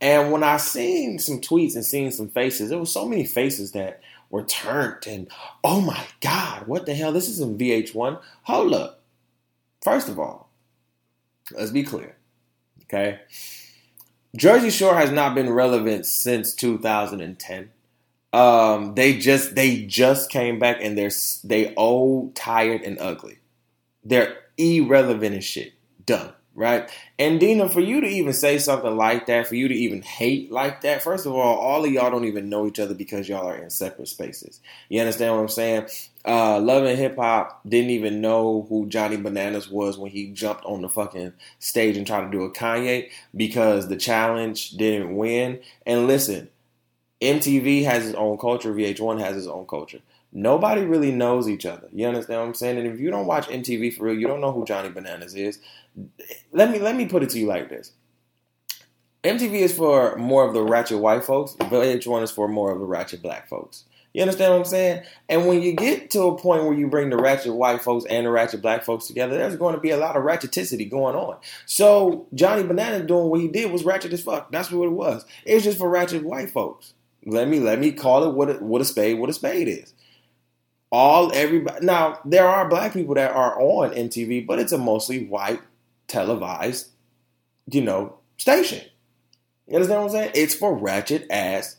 And when I seen some tweets and seen some faces, there was so many faces that were turned and oh my god, what the hell? This is in VH1. Hold up. First of all, let's be clear. Okay. Jersey Shore has not been relevant since 2010. Um, they just they just came back and they're they old, tired, and ugly. They're irrelevant and shit. Done right? And Deena, for you to even say something like that, for you to even hate like that, first of all, all of y'all don't even know each other because y'all are in separate spaces. You understand what I'm saying? Uh, Love and Hip Hop didn't even know who Johnny Bananas was when he jumped on the fucking stage and tried to do a Kanye because the challenge didn't win. And listen, MTV has its own culture, VH1 has its own culture nobody really knows each other. You understand what I'm saying? And if you don't watch MTV for real, you don't know who Johnny Bananas is let me let me put it to you like this. MTV is for more of the ratchet white folks. VH1 is for more of the ratchet black folks. You understand what I'm saying? And when you get to a point where you bring the ratchet white folks and the ratchet black folks together, there's going to be a lot of ratcheticity going on. So Johnny Banana doing what he did was ratchet as fuck. That's what it was. It's just for ratchet white folks. Let me let me call it what a, what a spade what a spade is. All everybody now there are black people that are on MTV, but it's a mostly white televised you know, station. You understand what I'm saying? It's for ratchet ass,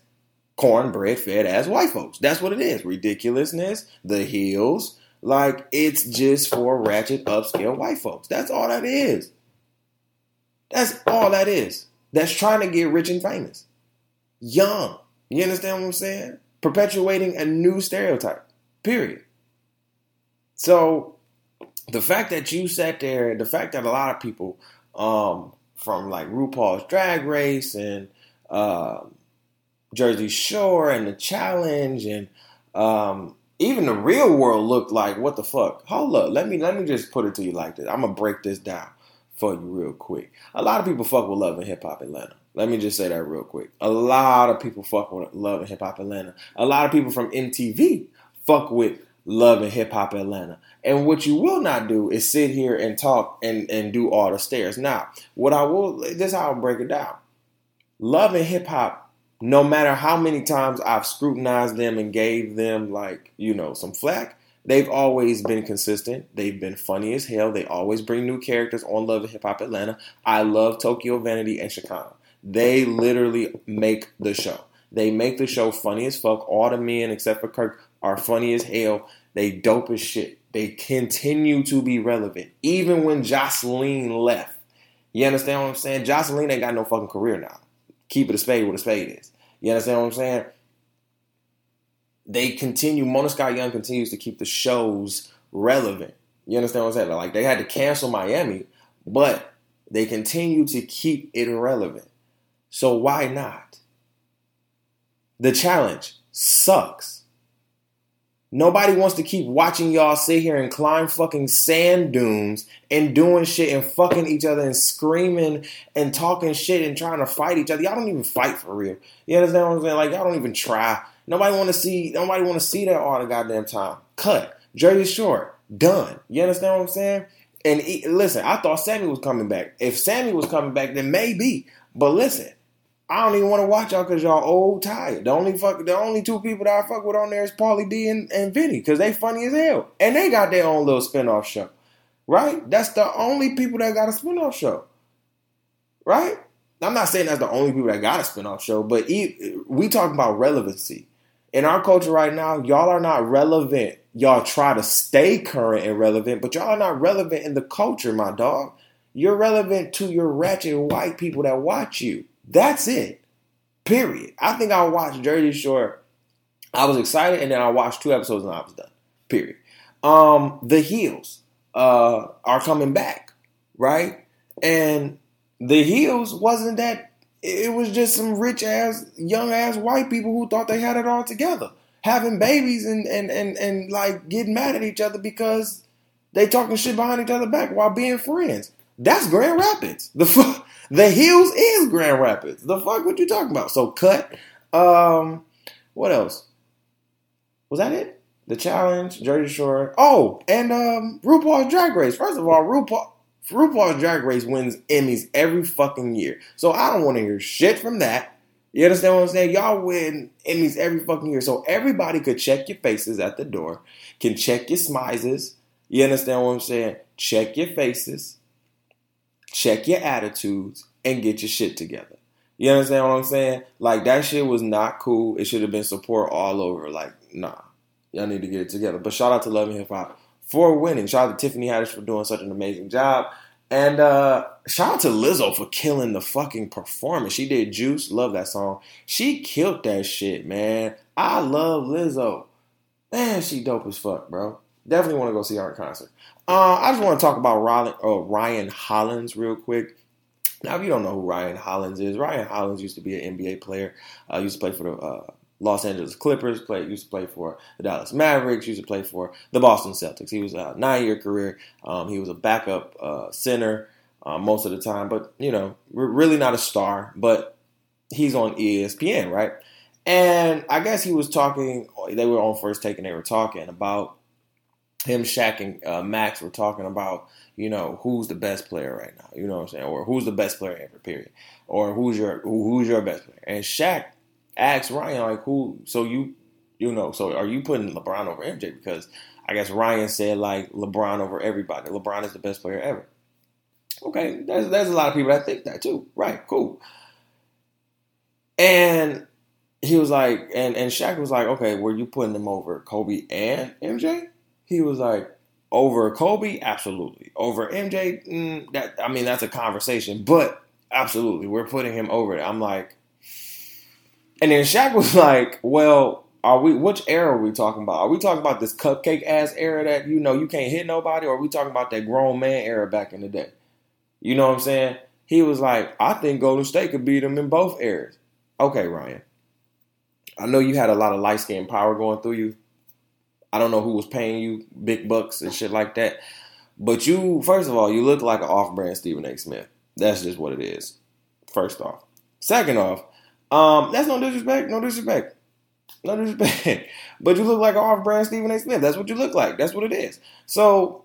cornbread fed ass white folks. That's what it is. Ridiculousness, the Hills. Like, it's just for ratchet upscale white folks. That's all that is. That's all that is. That's trying to get rich and famous. Young. You understand what I'm saying? Perpetuating a new stereotype. Period. So the fact that you sat there, the fact that a lot of people um, from like RuPaul's Drag Race and uh, Jersey Shore and the Challenge and um, even the real world looked like what the fuck. Hold up, let me let me just put it to you like this. I'm gonna break this down for you real quick. A lot of people fuck with Love and Hip Hop Atlanta. Let me just say that real quick. A lot of people fuck with Love and Hip Hop Atlanta. A lot of people from MTV fuck with Love and Hip Hop Atlanta. And what you will not do is sit here and talk and, and do all the stairs. Now, what I will, this is how I'll break it down. Love and hip hop, no matter how many times I've scrutinized them and gave them like, you know, some flack, they've always been consistent. They've been funny as hell. They always bring new characters on Love and Hip Hop Atlanta. I love Tokyo Vanity and Shekinah. They literally make the show. They make the show funny as fuck. All the men except for Kirk are funny as hell. They dope as shit. They continue to be relevant, even when Joseline left. You understand what I'm saying? Joseline ain't got no fucking career now. Keep it a spade what a spade is. You understand what I'm saying? They continue, Mona Scott Young continues to keep the shows relevant. You understand what I'm saying? Like they had to cancel Miami, but they continue to keep it relevant. So why not? The challenge sucks. Nobody wants to keep watching y'all sit here and climb fucking sand dunes and doing shit and fucking each other and screaming and talking shit and trying to fight each other. Y'all don't even fight for real. You understand what I'm saying? Like y'all don't even try. Nobody want to see. Nobody want to see that all the goddamn time. Cut. Jersey Shore. Done. You understand what I'm saying? And he, listen, I thought Sammy was coming back. If Sammy was coming back, then maybe. But listen, I don't even want to watch y'all because y'all old tired. The only fuck, the only two people that I fuck with on there is Pauly D and, and Vinny because they funny as hell, and they got their own little spinoff show, right? That's the only people that got a spinoff show, right? I'm not saying that's the only people that got a spinoff show, but we talk about relevancy in our culture right now. Y'all are not relevant. Y'all try to stay current and relevant, but y'all are not relevant in the culture, my dog. You're relevant to your ratchet white people that watch you. That's it. Period. I think I watched Jersey Shore. I was excited, and then I watched two episodes and I was done. Period. Um, the Hills uh, are coming back, right? And the Hills wasn't that. It was just some rich ass, young ass white people who thought they had it all together, having babies and and and and like getting mad at each other because they talking shit behind each other back while being friends. That's Grand Rapids. The fuck. The Hills is Grand Rapids. The fuck what you talking about? So cut. Um, what else? Was that it? The challenge, Jersey Shore. Oh, and um, RuPaul's Drag Race. First of all, RuPaul RuPaul's Drag Race wins Emmys every fucking year. So I don't want to hear shit from that. You understand what I'm saying? Y'all win Emmys every fucking year. So everybody could check your faces at the door, can check your smizes. You understand what I'm saying? Check your faces check your attitudes, and get your shit together. You understand what I'm saying? Like that shit was not cool. It should have been support all over. Like, nah, y'all need to get it together. But shout out to Love and Hip Hop for winning. Shout out to Tiffany Haddish for doing such an amazing job. And uh, shout out to Lizzo for killing the fucking performance. She did Juice. Love that song. She killed that shit, man. I love Lizzo. Man, she dope as fuck, bro. Definitely want to go see her concert. Uh, I just want to talk about Ryan, uh, Ryan Hollins real quick. Now, if you don't know who Ryan Hollins is, Ryan Hollins used to be an NBA player. Uh, used to play for the uh, Los Angeles Clippers. Play, used to play for the Dallas Mavericks. Used to play for the Boston Celtics. He was a nine-year career. Um, he was a backup uh, center uh, most of the time, but you know, really not a star. But he's on ESPN, right? And I guess he was talking. They were on first take, and they were talking about him, Shaq, and uh, Max were talking about, you know, who's the best player right now. You know what I'm saying? Or who's the best player ever, period. Or who's your who, who's your best player? And Shaq asked Ryan, like, who, so you, you know, so are you putting LeBron over MJ? Because I guess Ryan said, like, LeBron over everybody. LeBron is the best player ever. Okay, there's there's a lot of people that think that too. Right, cool. And he was like, and and Shaq was like, okay, were you putting them over Kobe and MJ? He was like, over Kobe, absolutely. Over MJ, mm, that I mean, that's a conversation, but absolutely, we're putting him over it. I'm like, and then Shaq was *laughs* like, well, are we which era are we talking about? Are we talking about this cupcake ass era that you know you can't hit nobody, or are we talking about that grown man era back in the day? You know what I'm saying? He was like, I think Golden State could beat them in both eras. Okay, Ryan. I know you had a lot of light skin power going through you. I don't know who was paying you big bucks and shit like that. But you, first of all, you look like an off brand Stephen A. Smith. That's just what it is. First off. Second off, um, that's no disrespect, no disrespect. No disrespect. *laughs* but you look like an off brand Stephen A. Smith. That's what you look like. That's what it is. So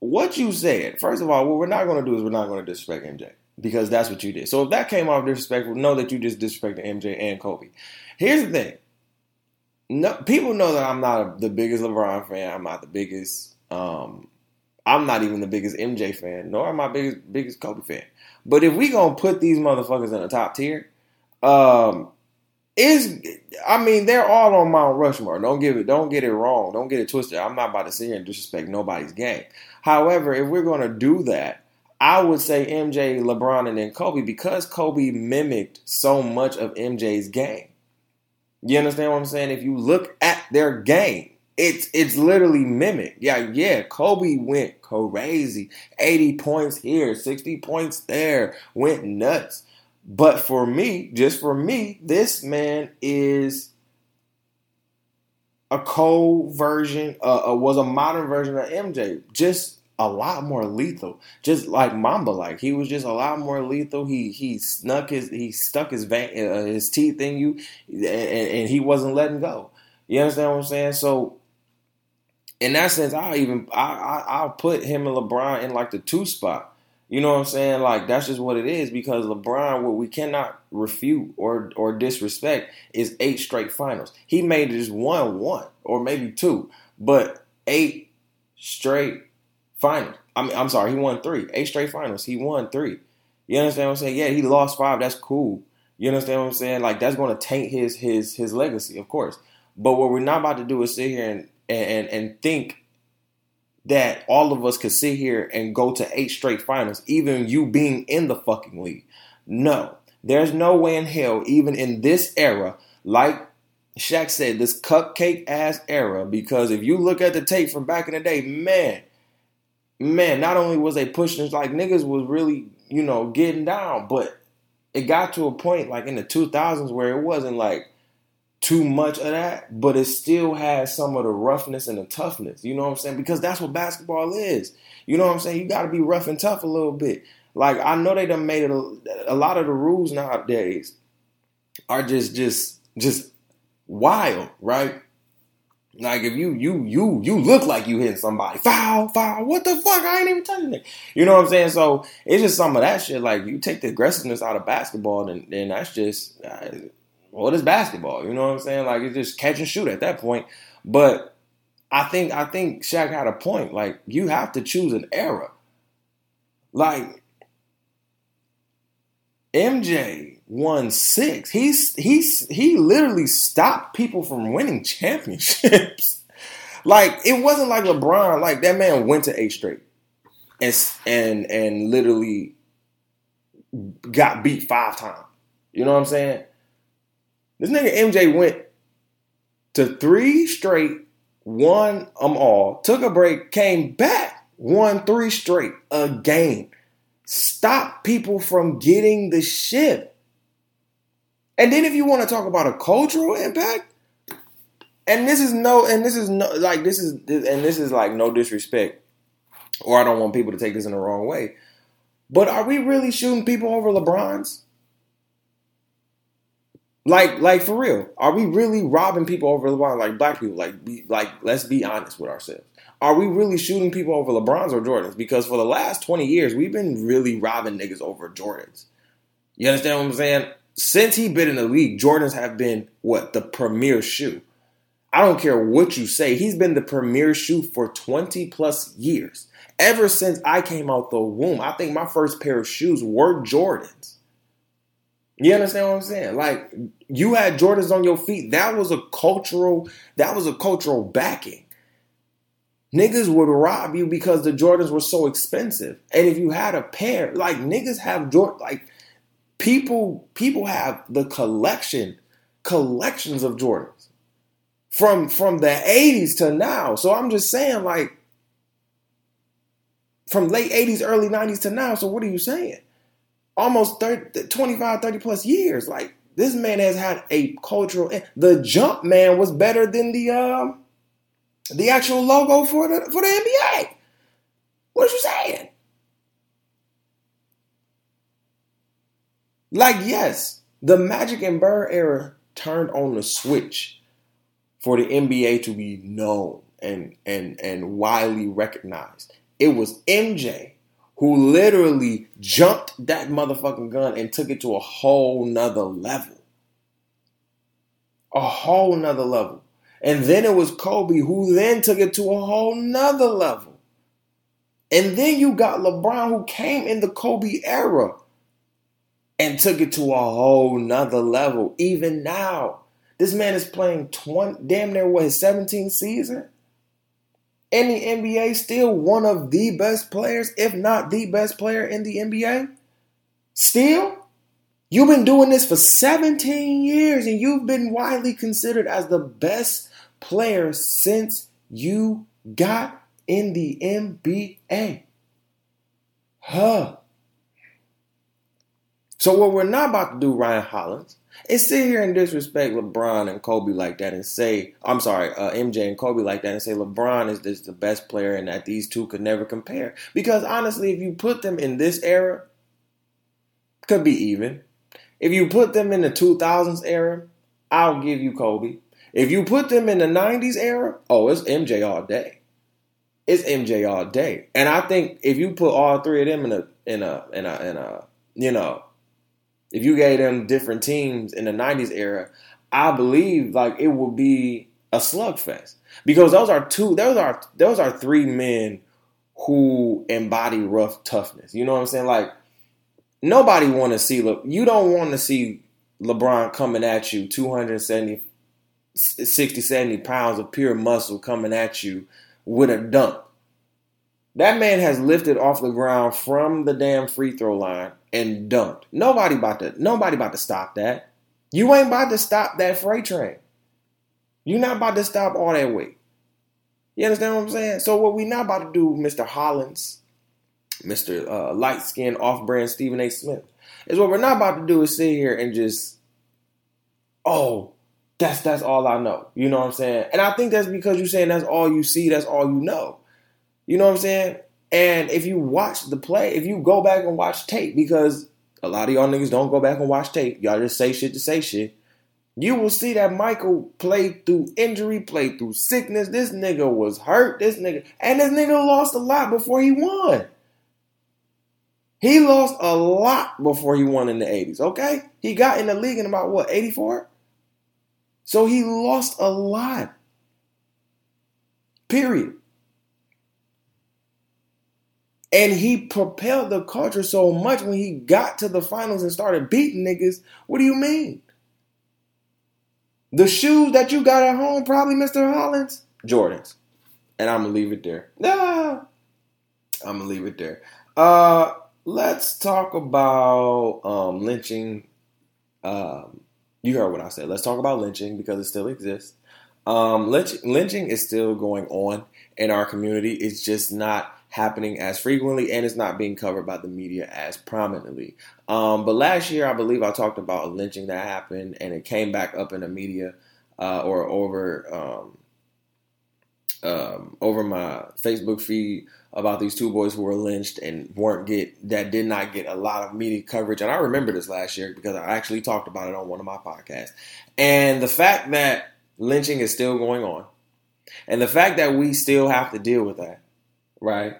what you said, first of all, what we're not going to do is we're not going to disrespect MJ because that's what you did. So if that came off disrespectful, know that you just disrespected MJ and Kobe. Here's the thing. No, people know that I'm not the biggest LeBron fan. I'm not the biggest. Um, I'm not even the biggest MJ fan, nor am I biggest biggest Kobe fan. But if we gonna put these motherfuckers in the top tier, um, is I mean they're all on Mount Rushmore. Don't give it. Don't get it wrong. Don't get it twisted. I'm not about to sit here and disrespect nobody's game. However, if we're gonna do that, I would say MJ, LeBron, and then Kobe because Kobe mimicked so much of MJ's game. You understand what I'm saying? If you look at their game, it's it's literally mimic. Yeah, yeah. Kobe went crazy. 80 points here, 60 points there, went nuts. But for me, just for me, this man is a cold version, uh, uh, was a modern version of MJ. Just a lot more lethal. Just like Mamba, like he was just a lot more lethal. He he snuck his he stuck his vein, uh, his teeth in you, and, and, he wasn't letting go. You understand what I'm saying? So in that sense, I'll even I, I I'll put him and LeBron in like the two spot. You know what I'm saying? Like that's just what it is because LeBron, what we cannot refute or or disrespect is eight straight finals. He made just one one or maybe two, but eight straight finals. I mean, I'm sorry, he won three, eight straight finals. He won three. You understand what I'm saying? Yeah, he lost five. That's cool. You understand what I'm saying? Like that's going to taint his his his legacy, of course. But what we're not about to do is sit here and and and think that all of us could sit here and go to eight straight finals, even you being in the fucking league. No, there's no way in hell, even in this era, like Shaq said, this cupcake ass era. Because if you look at the tape from back in the day, man, man, not only was they pushing, it's like niggas was really, you know, getting down, but it got to a point like in the 2000s where it wasn't like too much of that, but it still had some of the roughness and the toughness. You know what I'm saying? Because that's what basketball is. You know what I'm saying? You got to be rough and tough a little bit. Like I know they done made it a, a lot of the rules nowadays are just just just wild, right? Like if you you you you look like you hitting somebody, foul, foul. What the fuck? I ain't even touching it. You know what I'm saying? So it's just some of that shit. Like you take the aggressiveness out of basketball, then then that's just uh, what is basketball? You know what I'm saying? Like it's just catch and shoot at that point. But I think I think Shaq had a point. Like you have to choose an era. Like MJ won six. He's he's he literally stopped people from winning *laughs* championships. like it wasn't like LeBron. Like that man went to eight straight, and and and literally got beat five times. You know what I'm saying? This nigga MJ went to three straight, won them all, took a break, came back, won three straight again. Stop people from getting the shit. And then if you want to talk about a cultural impact, and this is no, and this is no, like this is, and this is like no disrespect, or I don't want people to take this in the wrong way. But are we really shooting people over LeBron's? Like, like for real, are we really robbing people over LeBron? Like black people, like, be, like let's be honest with ourselves. Are we really shooting people over LeBron's or Jordans? Because for the last twenty years, we've been really robbing niggas over Jordans. You understand what I'm saying? Since he been in the league, Jordans have been what the premier shoe. I don't care what you say. He's been the premier shoe for 20 plus years. Ever since I came out the womb, I think my first pair of shoes were Jordans. You understand what I'm saying? Like you had Jordans on your feet. That was a cultural, that was a cultural backing. Niggas would rob you because the Jordans were so expensive. And if you had a pair, like niggas have Jordan, like people, people have the collection, collections of Jordans from from the 80s to now. So I'm just saying, like, from late 80s, early 90s to now. So what are you saying? almost 30, 25, 30 plus years. Like this man has had a cultural. The jump man was better than the um the actual logo for the for the NBA. What are you saying? Like yes, the Magic and Bird era turned on the switch for the NBA to be known and and and widely recognized. It was MJ who literally jumped that motherfucking gun and took it to a whole nother level. A whole nother level. And then it was Kobe who then took it to a whole nother level. And then you got LeBron who came in the Kobe era and took it to a whole nother level. Even now, this man is playing 20, damn near what, his 17th season? in the NBA still one of the best players, if not the best player in the NBA? Still? You've been doing this for 17 years and you've been widely considered as the best player since you got in the NBA. Huh. So, what we're not about to do, Ryan Hollins, is sit here and disrespect LeBron and Kobe like that and say, I'm sorry, uh, MJ and Kobe like that and say LeBron is this the best player and that these two could never compare. Because honestly, if you put them in this era, could be even. If you put them in the 2000s era, I'll give you Kobe. If you put them in the 90s era, oh, it's MJ all day. It's MJ all day. And I think if you put all three of them in a in a in a in a you know if you gave them different teams in the 90s era, I believe like it would be a slugfest. Because those are two those are those are three men who embody rough toughness. You know what I'm saying? Like nobody want to see look you don't want to see LeBron coming at you 270 60 70 pounds of pure muscle coming at you with a dunk. That man has lifted off the ground from the damn free throw line and dunked. Nobody about to nobody about to stop that. You ain't about to stop that freight train. You're not about to stop all that weight. You understand what I'm saying? So what we not about to do, Mr. Hollins, Mr. Uh, light skinned off-brand Stephen A. Smith, is what we're not about to do is sit here and just, oh, that's that's all I know. You know what I'm saying? And I think that's because you're saying that's all you see, that's all you know. You know what I'm saying? And if you watch the play, if you go back and watch tape, because a lot of y'all niggas don't go back and watch tape, y'all just say shit to say shit. You will see that Michael played through injury, played through sickness. This nigga was hurt. This nigga, and this nigga lost a lot before he won. He lost a lot before he won in the 80s, okay? He got in the league in about what, 84? So he lost a lot. Period. And he propelled the culture so much when he got to the finals and started beating niggas. What do you mean? The shoes that you got at home, probably Mr. Hollins, Jordans. And I'm gonna leave it there. Nah, I'm gonna leave it there. Uh, let's talk about um, lynching. Um, you heard what I said. Let's talk about lynching because it still exists. Um, lynch, lynching is still going on in our community. It's just not happening as frequently and it's not being covered by the media as prominently. Um, but last year, I believe I talked about a lynching that happened and it came back up in the media uh, or over um, um, over my Facebook feed about these two boys who were lynched and weren't get that did not get a lot of media coverage. And I remember this last year because I actually talked about it on one of my podcasts. And the fact that lynching is still going on, and the fact that we still have to deal with that, right?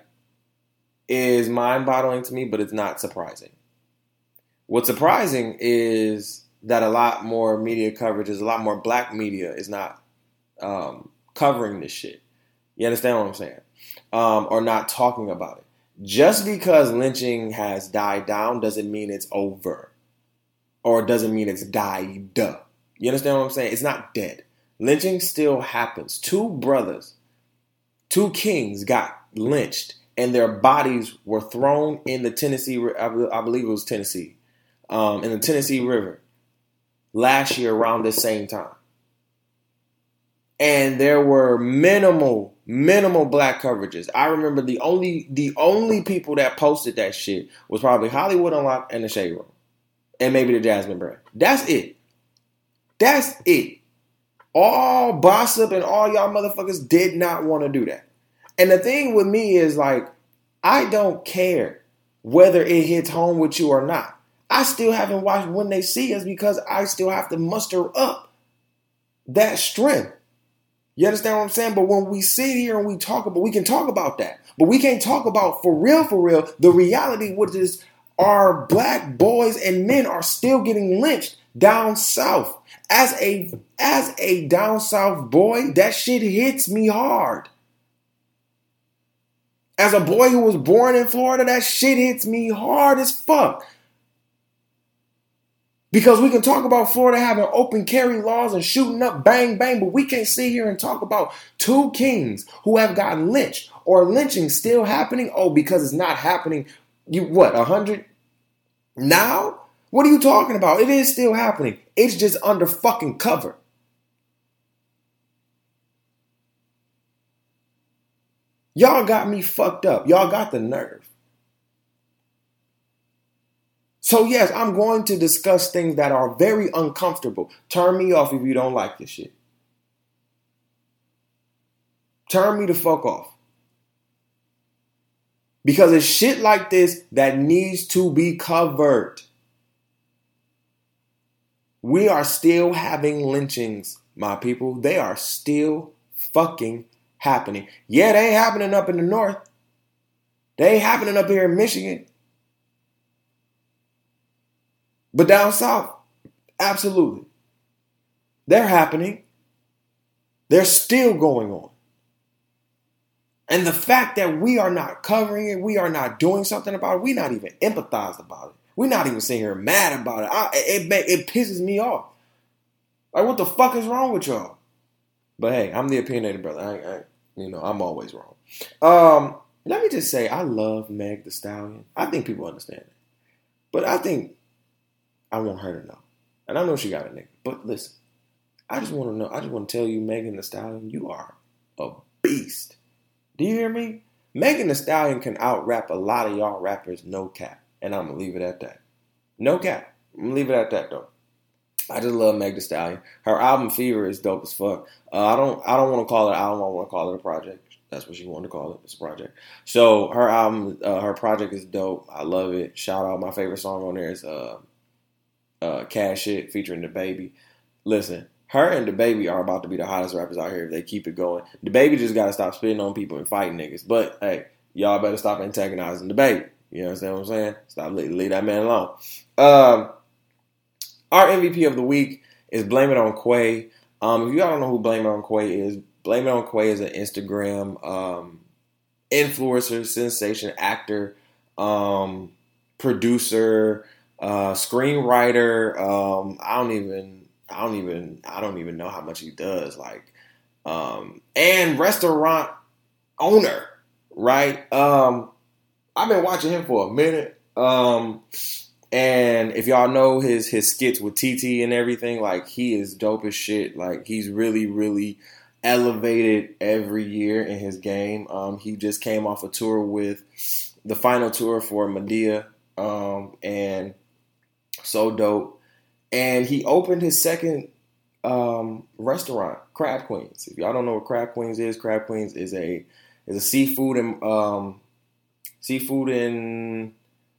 Is mind boggling to me, but it's not surprising. What's surprising is that a lot more media coverage is a lot more black media is not um, covering this shit. You understand what I'm saying? Um, or not talking about it. Just because lynching has died down doesn't mean it's over, or doesn't mean it's died. You understand what I'm saying? It's not dead. Lynching still happens. Two brothers, two kings got lynched, and their bodies were thrown in the Tennessee. I believe it was Tennessee, um, in the Tennessee River last year around this same time. And there were minimal, minimal black coverages. I remember the only the only people that posted that shit was probably Hollywood Unlocked and the Shade Room. And maybe the Jasmine brand. That's it. That's it. All Bossip and all y'all motherfuckers did not want to do that. And the thing with me is like, I don't care whether it hits home with you or not. I still haven't watched when they see us because I still have to muster up that strength. You understand what I'm saying? But when we sit here and we talk about, we can talk about that, but we can't talk about for real, for real, the reality, which is our black boys and men are still getting lynched down south. As a as a down south boy, that shit hits me hard. As a boy who was born in Florida, that shit hits me hard as fuck. Because we can talk about Florida having open carry laws and shooting up bang bang, but we can't sit here and talk about two kings who have gotten lynched or lynching still happening. Oh, because it's not happening. You what, a hundred now? What are you talking about? It is still happening. It's just under fucking cover. Y'all got me fucked up. Y'all got the nerve. So, yes, I'm going to discuss things that are very uncomfortable. Turn me off if you don't like this shit. Turn me the fuck off. Because it's shit like this that needs to be covered. We are still having lynchings, my people. They are still fucking happening. Yeah, they ain't happening up in the north. They ain't happening up here in Michigan. But down south, absolutely. They're happening. They're still going on. And the fact that we are not covering it, we are not doing something about it, we're not even empathized about it. We're not even sitting here mad about it. I, it, it, it pisses me off. Like, what the fuck is wrong with y'all? But hey, I'm the opinionated brother. I, I, you know, I'm always wrong. Um, let me just say, I love Meg Thee Stallion. I think people understand it. But I think I want her to know. And I know she got a nigga. But listen, I just want to know. I just want to tell you, Megan Thee Stallion, you are a beast. Do you hear me? Megan Thee Stallion can out rap a lot of y'all rappers, no cap. And I'm gonna leave it at that. No cap. I'm gonna leave it at that though. I just love Meg Thee Stallion. Her album Fever is dope as fuck. Uh, I don't I don't want to call it. I want to call it a project. That's what she wanted to call it. It's a project. So her album, uh, her project is dope. I love it. Shout out my favorite song on there is uh, uh, Cash Shit" featuring DaBaby. Listen, her and DaBaby are about to be the hottest rappers out here if they keep it going. DaBaby just got to stop spitting on people and fighting niggas. But hey, y'all better stop antagonizing DaBaby. You understand what I'm saying? Stop leave, leave that man alone. Um, our MVP of the week is Blame It on Kway. Um, if you all don't know who Blame It on Kway is, Blame It on Kway is an Instagram um, influencer, sensation, actor, um, producer, uh, screenwriter. Um, I don't even, I don't even, I don't even know how much he does. Like, um, and restaurant owner, right? Um, I've been watching him for a minute. Um, and if y'all know his his skits with TT and everything, like he is dope as shit. Like he's really, really elevated every year in his game. Um, he just came off a tour with the final tour for Madea, um, and so dope. And he opened his second um, restaurant, Crab Queens. If y'all don't know what Crab Queens is, Crab Queens is a is a seafood and um, seafood and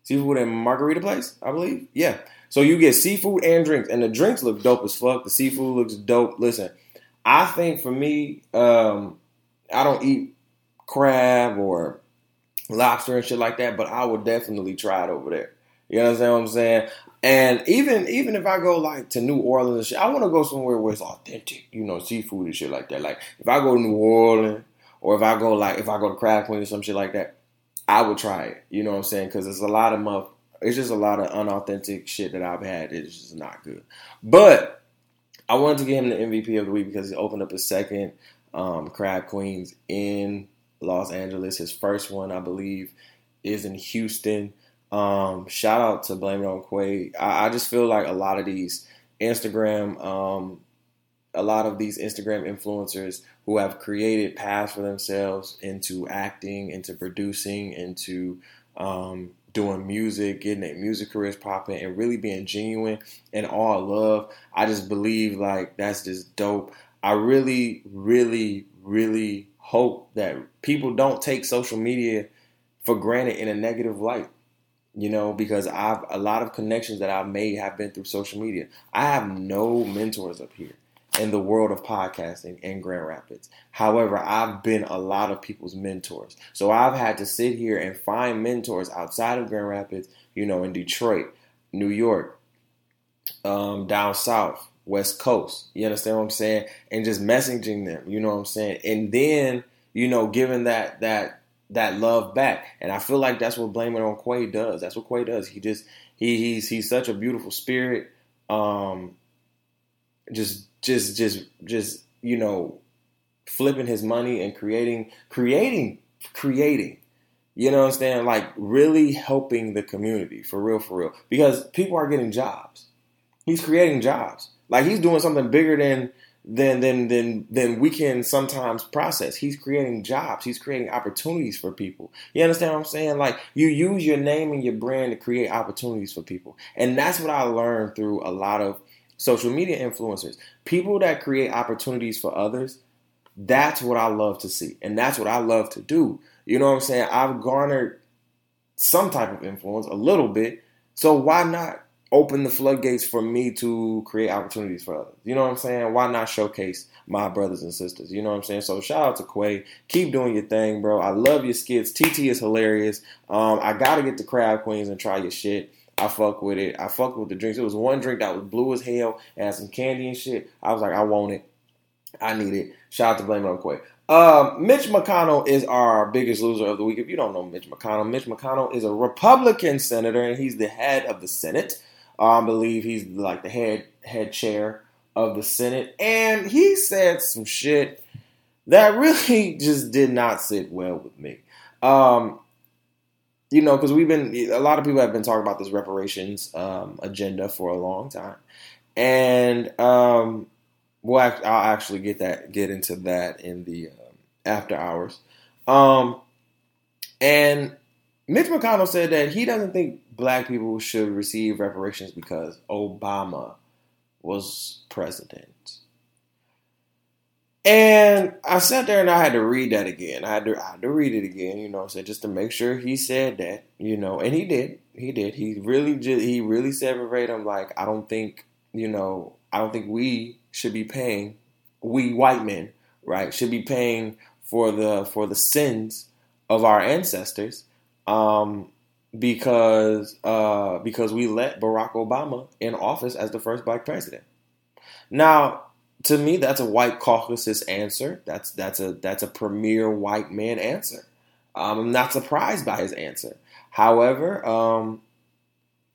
seafood and margarita place, I believe. Yeah. So you get seafood and drinks, and the drinks look dope as fuck. The seafood looks dope. Listen, I think for me, um, I don't eat crab or lobster and shit like that, but I would definitely try it over there. You understand what I'm saying? And even even if I go like to New Orleans and shit, I want to go somewhere where it's authentic, you know, seafood and shit like that. Like if I go to New Orleans or if I go like if I go to Crab Queen or some shit like that, I would try it. You know what I'm saying? Because it's a lot of muff. It's just a lot of unauthentic shit that I've had. It's just not good. But I wanted to give him the MVP of the week because he opened up a second um, Crab Queens in Los Angeles. His first one, I believe, is in Houston. Um, shout out to Blame It on Kway. I, I, just feel like a lot of these Instagram, um, a lot of these Instagram influencers who have created paths for themselves into acting, into producing, into um, doing music, getting their music careers popping, and really being genuine and all love. I just believe like that's just dope. I really, really, really hope that people don't take social media for granted in a negative light you know, because I've a lot of connections that I've made have been through social media. I have no mentors up here in the world of podcasting in Grand Rapids. However, I've been a lot of people's mentors. So I've had to sit here and find mentors outside of Grand Rapids, you know, in Detroit, New York, um, down south, West Coast. You understand what I'm saying? And just messaging them, you know what I'm saying? And then, you know, giving that that that love back. And I feel like that's what Blame It on Kway does. That's what Kway does. He just he he's he's such a beautiful spirit. Um just just just just you know flipping his money and creating creating creating you know what I'm saying? Like really helping the community for real, for real. Because people are getting jobs. He's creating jobs. Like he's doing something bigger than than than than than we can sometimes process. He's creating jobs. He's creating opportunities for people. You understand what I'm saying? Like you use your name and your brand to create opportunities for people. And that's what I learned through a lot of social media influencers. People that create opportunities for others. That's what I love to see. And that's what I love to do. You know what I'm saying? I've garnered some type of influence a little bit. So why not open the floodgates for me to create opportunities for others. You know what I'm saying? Why not showcase my brothers and sisters? You know what I'm saying? So shout out to Kway. Keep doing your thing, bro. I love your skits. TT is hilarious. Um, I gotta get to Crab Queens and try your shit. I fuck with it. I fuck with the drinks. It was one drink that was blue as hell and had some candy and shit. I was like, I want it. I need it. Shout out to Blame on Kway. Um, Mitch McConnell is our biggest loser of the week. If you don't know Mitch McConnell, Mitch McConnell is a Republican senator and he's the head of the Senate. I believe he's like the head head chair of the Senate, and he said some shit that really *laughs* just did not sit well with me. Um, you know, because we've been a lot of people have been talking about this reparations um, agenda for a long time, and um, well, I'll actually get that get into that in the uh, after hours. Um, and Mitch McConnell said that he doesn't think black people should receive reparations because Obama was president. And I sat there and I had to read that again. I had to I had to read it again, you know, I said just to make sure he said that, you know, and he did. He did. He really did he really said verbatim like I don't think, you know, I don't think we should be paying we white men, right, should be paying for the for the sins of our ancestors um, because uh, because we let Barack Obama in office as the first black president. Now, to me, that's a white Caucasus answer. That's that's a that's a premier white man answer. Um, I'm not surprised by his answer. However, um,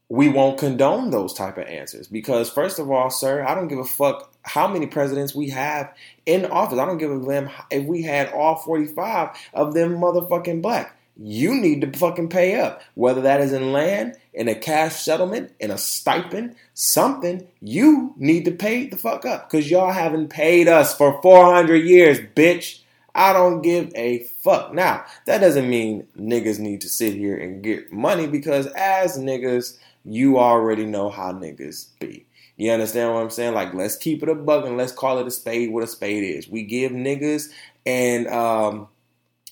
we won't condone those type of answers because, first of all, sir, I don't give a fuck how many presidents we have in office. I don't give a damn if we had all 45 of them motherfucking black you need to fucking pay up. Whether that is in land, in a cash settlement, in a stipend, something, you need to pay the fuck up. Because y'all haven't paid us for 400 years, bitch. I don't give a fuck. Now, that doesn't mean niggas need to sit here and get money because as niggas, you already know how niggas be. You understand what I'm saying? Like, let's keep it a bug and let's call it a spade what a spade is. We give niggas and um,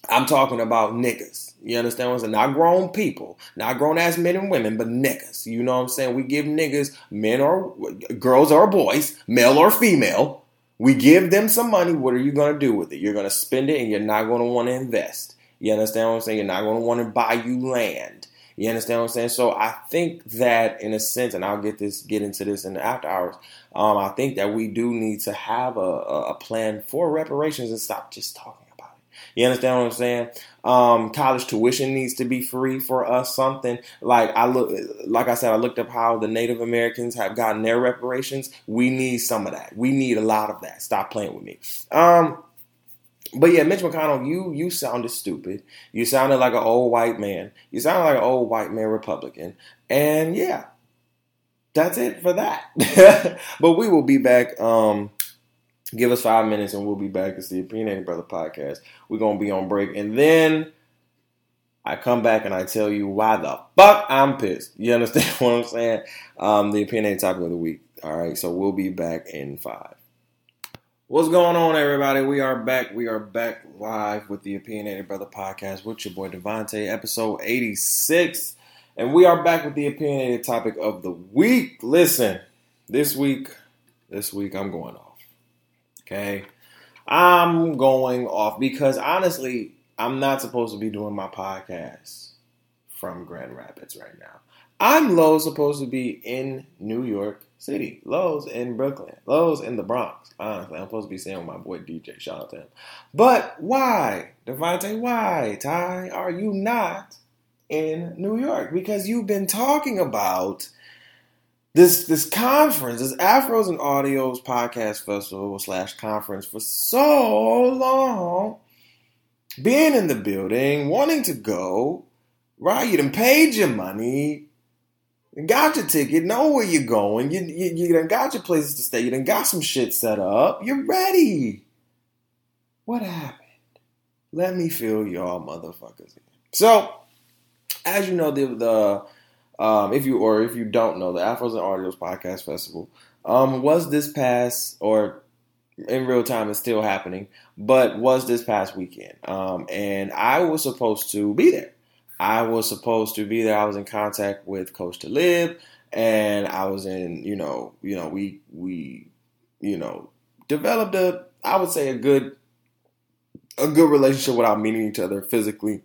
I'm talking about niggas. You understand what I'm saying? Not grown people, not grown ass men and women, but niggas. You know what I'm saying? We give niggas, men or girls or boys, male or female, we give them some money. What are you going to do with it? You're going to spend it and you're not going to want to invest. You understand what I'm saying? You're not going to want to buy you land. You understand what I'm saying? So I think that in a sense, and I'll get this get into this in the after hours. Um, I think that we do need to have a, a plan for reparations and stop just talking. You understand what I'm saying? Um, college tuition needs to be free for us. Something like I look, like I said, I looked up how the Native Americans have gotten their reparations. We need some of that. We need a lot of that. Stop playing with me. Um, but yeah, Mitch McConnell, you you sounded stupid. You sounded like an old white man. You sounded like an old white man Republican. And yeah, that's it for that. *laughs* but we will be back. Um, give us five minutes and we'll be back. It's the Opinionated Brother podcast. We're gonna be on break, and then I come back and I tell you why the fuck I'm pissed. You understand *laughs* what I'm saying? Um, the opinionated topic of the week. All right, so we'll be back in five. What's going on, everybody? We are back. We are back live with the Opinionated Brother podcast with your boy DeVonta, episode 86. And we are back with the opinionated topic of the week. Listen, this week, this week I'm going off. Okay? I'm going off because honestly, I'm not supposed to be doing my podcast from Grand Rapids right now. I'm low supposed to be in New York City. Lowe's in Brooklyn. Lowe's in the Bronx. Honestly, I'm supposed to be saying with my boy DJ. Shout out to him. But why, DeVonta? Why, Ty, are you not in New York? Because you've been talking about this this conference, this Afros and Audios podcast festival slash conference for so long. Being in the building, wanting to go, right? You done paid your money got your ticket, know where you're going. You, you, you done got your places to stay. You done got some shit set up. You're ready. What happened? Let me feel y'all motherfuckers. So, as you know, the the um, if you or if you don't know, the Afros and Audios Podcast Festival um, was this past or in real time it's still happening, but was this past weekend. Um, and I was supposed to be there. I was supposed to be there. I was in contact with Coach Talib, and I was in, you know, you know, we we, you know, developed a, I would say a good, a good relationship without meeting each other physically.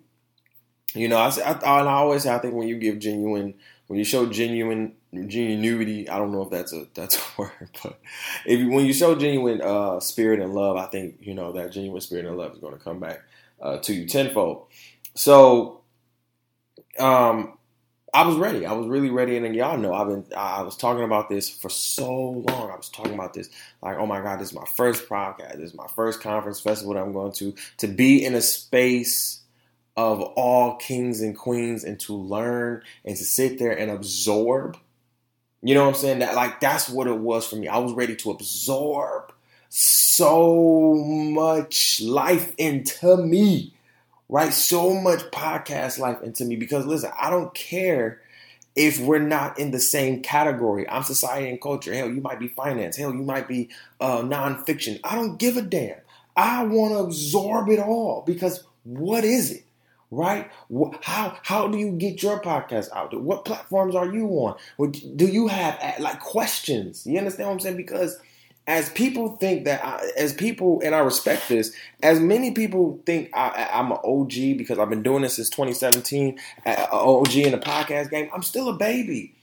You know, I, I, I always say I think when you give genuine, when you show genuine genuinity, I don't know if that's a that's *laughs* a word, but if you, when you show genuine uh, spirit and love, I think you know that genuine spirit and love is going to come back uh, to you tenfold. So um, I was ready. I was really ready, and y'all know I've been. I was talking about this for so long. I was talking about this like, oh my god, this is my first podcast. This is my first conference festival that I'm going to. To be in a space of all kings and queens, and to learn and to sit there and absorb. You know what I'm saying? That like that's what it was for me. I was ready to absorb so much life into me right? So much podcast life into me because listen, I don't care if we're not in the same category. I'm society and culture. Hell, you might be finance. Hell, you might be uh, nonfiction. I don't give a damn. I want to absorb it all because what is it? Right? How how do you get your podcast out? What platforms are you on? Do you have like questions? You understand what I'm saying? Because as people think that, I, as people, and I respect this, as many people think I, am an OG because I've been doing this since 2017, OG in the podcast game, I'm still a baby.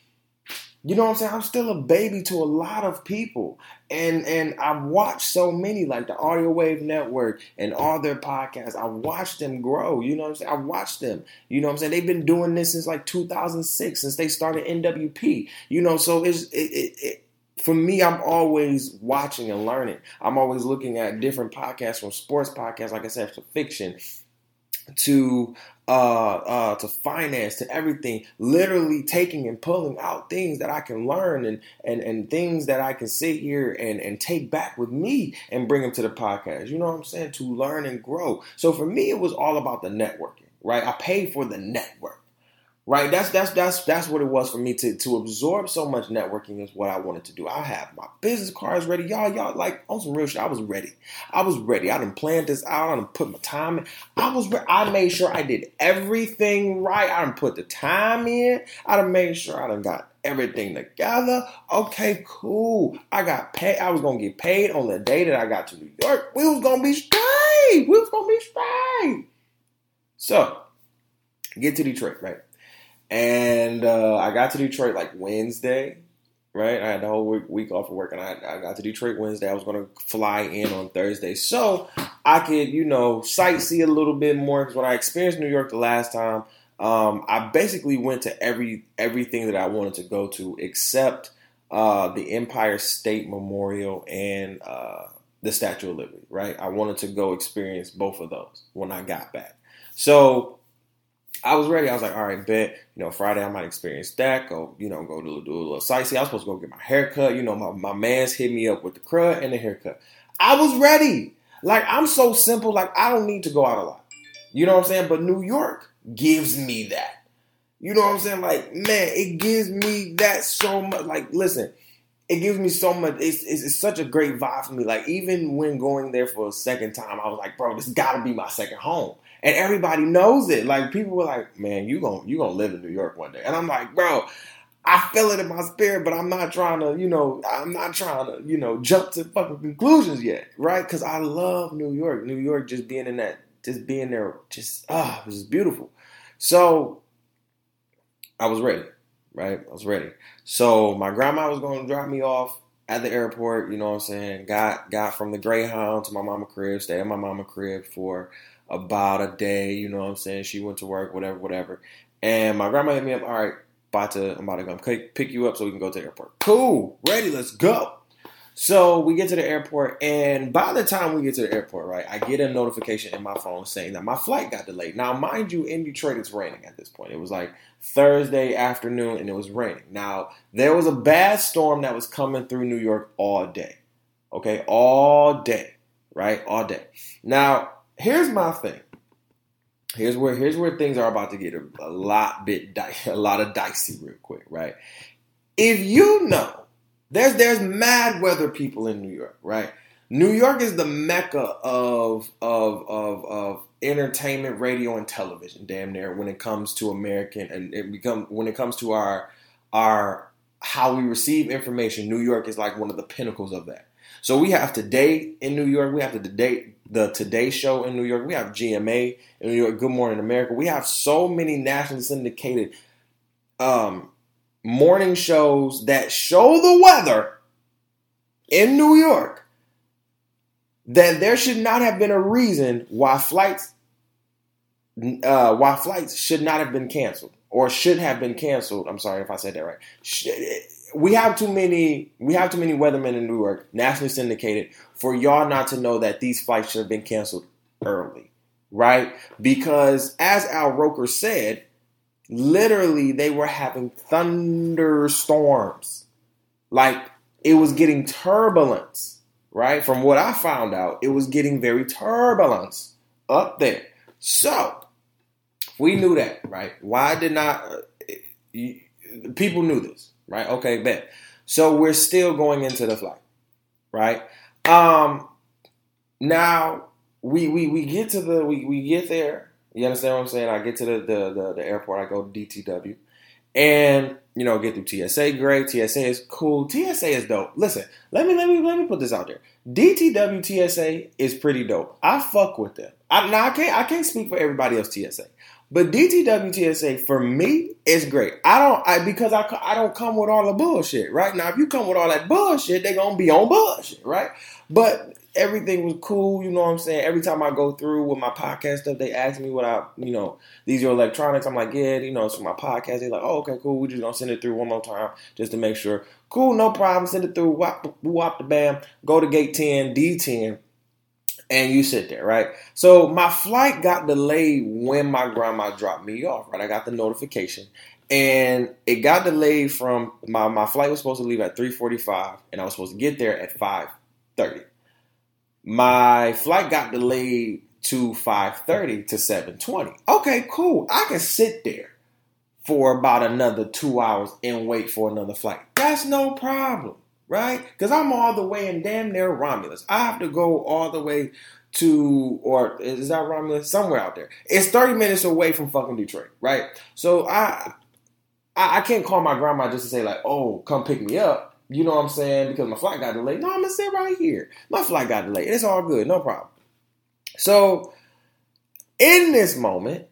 You know what I'm saying? I'm still a baby to a lot of people. And and I've watched so many, like the Audio Wave Network and all their podcasts. I've watched them grow. You know what I'm saying? I've watched them. You know what I'm saying? They've been doing this since like 2006, since they started NWP. You know, so it's it, it, it for me, I'm always watching and learning. I'm always looking at different podcasts from sports podcasts, like I said, to fiction, to uh, uh, to finance, to everything. Literally taking and pulling out things that I can learn and and and things that I can sit here and and take back with me and bring them to the podcast. You know what I'm saying? To learn and grow. So for me, it was all about the networking, right? I paid for the network. Right, that's that's that's that's what it was for me to to absorb so much networking is what I wanted to do. I have my business cards ready, y'all. Y'all like on some real shit. I was ready. I was ready. I didn't plan this out. I didn't put my time in. I was. Re- I made sure I did everything right. I didn't put the time in. I done made sure I done got everything together. Okay, cool. I got paid. I was gonna get paid on the day that I got to New York. We was gonna be straight. We was gonna be straight. So get to Detroit, right? And uh, I got to Detroit like Wednesday, right? I had the whole week, week off of work, and I, I got to Detroit Wednesday. I was going to fly in on Thursday, so I could, you know, sightsee a little bit more. Because when I experienced New York the last time, um, I basically went to every everything that I wanted to go to except uh, the Empire State Memorial and uh, the Statue of Liberty. Right? I wanted to go experience both of those when I got back. So I was ready. I was like, all right, bet. You know, Friday I might experience that. Go, you know, go do, do a little sightseeing. I was supposed to go get my haircut. You know, my, my man's hit me up with the crud and the haircut. I was ready. Like, I'm so simple. Like, I don't need to go out a lot. You know what I'm saying? But New York gives me that. You know what I'm saying? Like, man, it gives me that so much. Like, listen, it gives me so much. It's, it's, it's, such a great vibe for me. Like, even when going there for a second time, I was like, bro, this got to be my second home and everybody knows it. Like people were like, "Man, you gonna you gonna live in New York one day," and I'm like, "Bro." I feel it in my spirit, but I'm not trying to, you know, I'm not trying to, you know, jump to fucking conclusions yet, right? Because I love New York. New York, just being in that, just being there, just ah, it was beautiful. So I was ready, right? I was ready. So my grandma was going to drop me off at the airport. You know what I'm saying? Got got from the Greyhound to my mama crib. Stay at my mama crib for about a day. You know what I'm saying? She went to work, whatever, whatever. And my grandma hit me up. All right, about to, I'm about to come pick you up so we can go to the airport. Cool, ready, let's go. So we get to the airport, and by the time we get to the airport, right, I get a notification in my phone saying that my flight got delayed. Now, mind you, in Detroit, it's raining at this point. It was like Thursday afternoon, and it was raining. Now, there was a bad storm that was coming through New York all day. Okay, all day, right, all day. Now, here's my thing. Here's where here's where things are about to get a, a lot bit *laughs* a lot of dicey real quick, right? If you know there's there's mad weather people in New York, right? New York is the mecca of of of of entertainment, radio, and television. Damn near when it comes to American and it become when it comes to our our how we receive information. New York is like one of the pinnacles of that. So we have today in New York. We have the today the Today Show in New York. We have GMA in New York. Good Morning America. We have so many nationally syndicated um, morning shows that show the weather in New York. That there should not have been a reason why flights uh, why flights should not have been canceled or should have been canceled. I'm sorry if I said that right. We have too many. We have too many weathermen in New York, nationally syndicated, for y'all not to know that these flights should have been canceled early, right? Because as Al Roker said, literally they were having thunderstorms, like it was getting turbulence, right? From what I found out, it was getting very turbulence up there. So we knew that, right? Why did not? Uh, people knew this, right? Okay, bet. So we're still going into the flight, right? Um, now we we we get to the we we get there. You understand what I'm saying? I get to the the the, the airport. I go to DTW, and you know get through TSA. Great, TSA is cool. TSA is dope. Listen, let me let me let me put this out there. DTW TSA is pretty dope. I fuck with them. I, now I can't I can't speak for everybody else TSA, but DTW TSA for me is great. I don't I because I I don't come with all the bullshit right now. If you come with all that bullshit, they gonna be on bullshit, right? But everything was cool. You know what I'm saying? Every time I go through with my podcast stuff, they ask me what I, you know, these are electronics. I'm like, yeah, you know, it's for my podcast. They're like, oh, okay, cool. We just gonna send it through one more time just to make sure. Cool, no problem. Send it through. Wop, wop the bam. Go to gate 10, D10 and you sit there, right? So my flight got delayed when my grandma dropped me off, right? I got the notification and it got delayed from my, my flight was supposed to leave at 3:45 and I was supposed to get there at 5:30. My flight got delayed to 5:30 to 7:20. Okay, cool. I can sit there for about another 2 hours and wait for another flight. That's no problem right? Because I'm all the way in damn near Romulus. I have to go all the way to, or is that Romulus? Somewhere out there. It's 30 minutes away from fucking Detroit, right? So I, I, I can't call my grandma just to say like, oh, come pick me up. You know what I'm saying? Because my flight got delayed. No, I'm gonna sit right here. My flight got delayed. It's all good, no problem. So in this moment,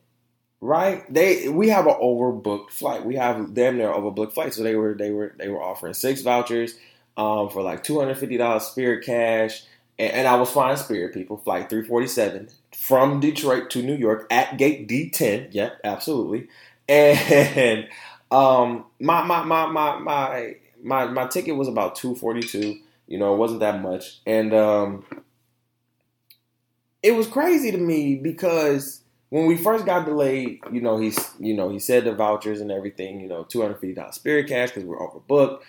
right? They we have an overbooked flight. We have damn near overbooked flight. So they were they were they were offering six vouchers um, for like two hundred fifty dollars Spirit cash, and, and, I was flying Spirit people flight three forty seven from Detroit to New York at gate D ten. Yep, absolutely. And *laughs* um, my my my my my my my ticket was about two forty two. You know, it wasn't that much, and um, it was crazy to me because when we first got delayed, you know, he's you know he said the vouchers and everything, you know, two hundred fifty dollars Spirit cash because we're overbooked,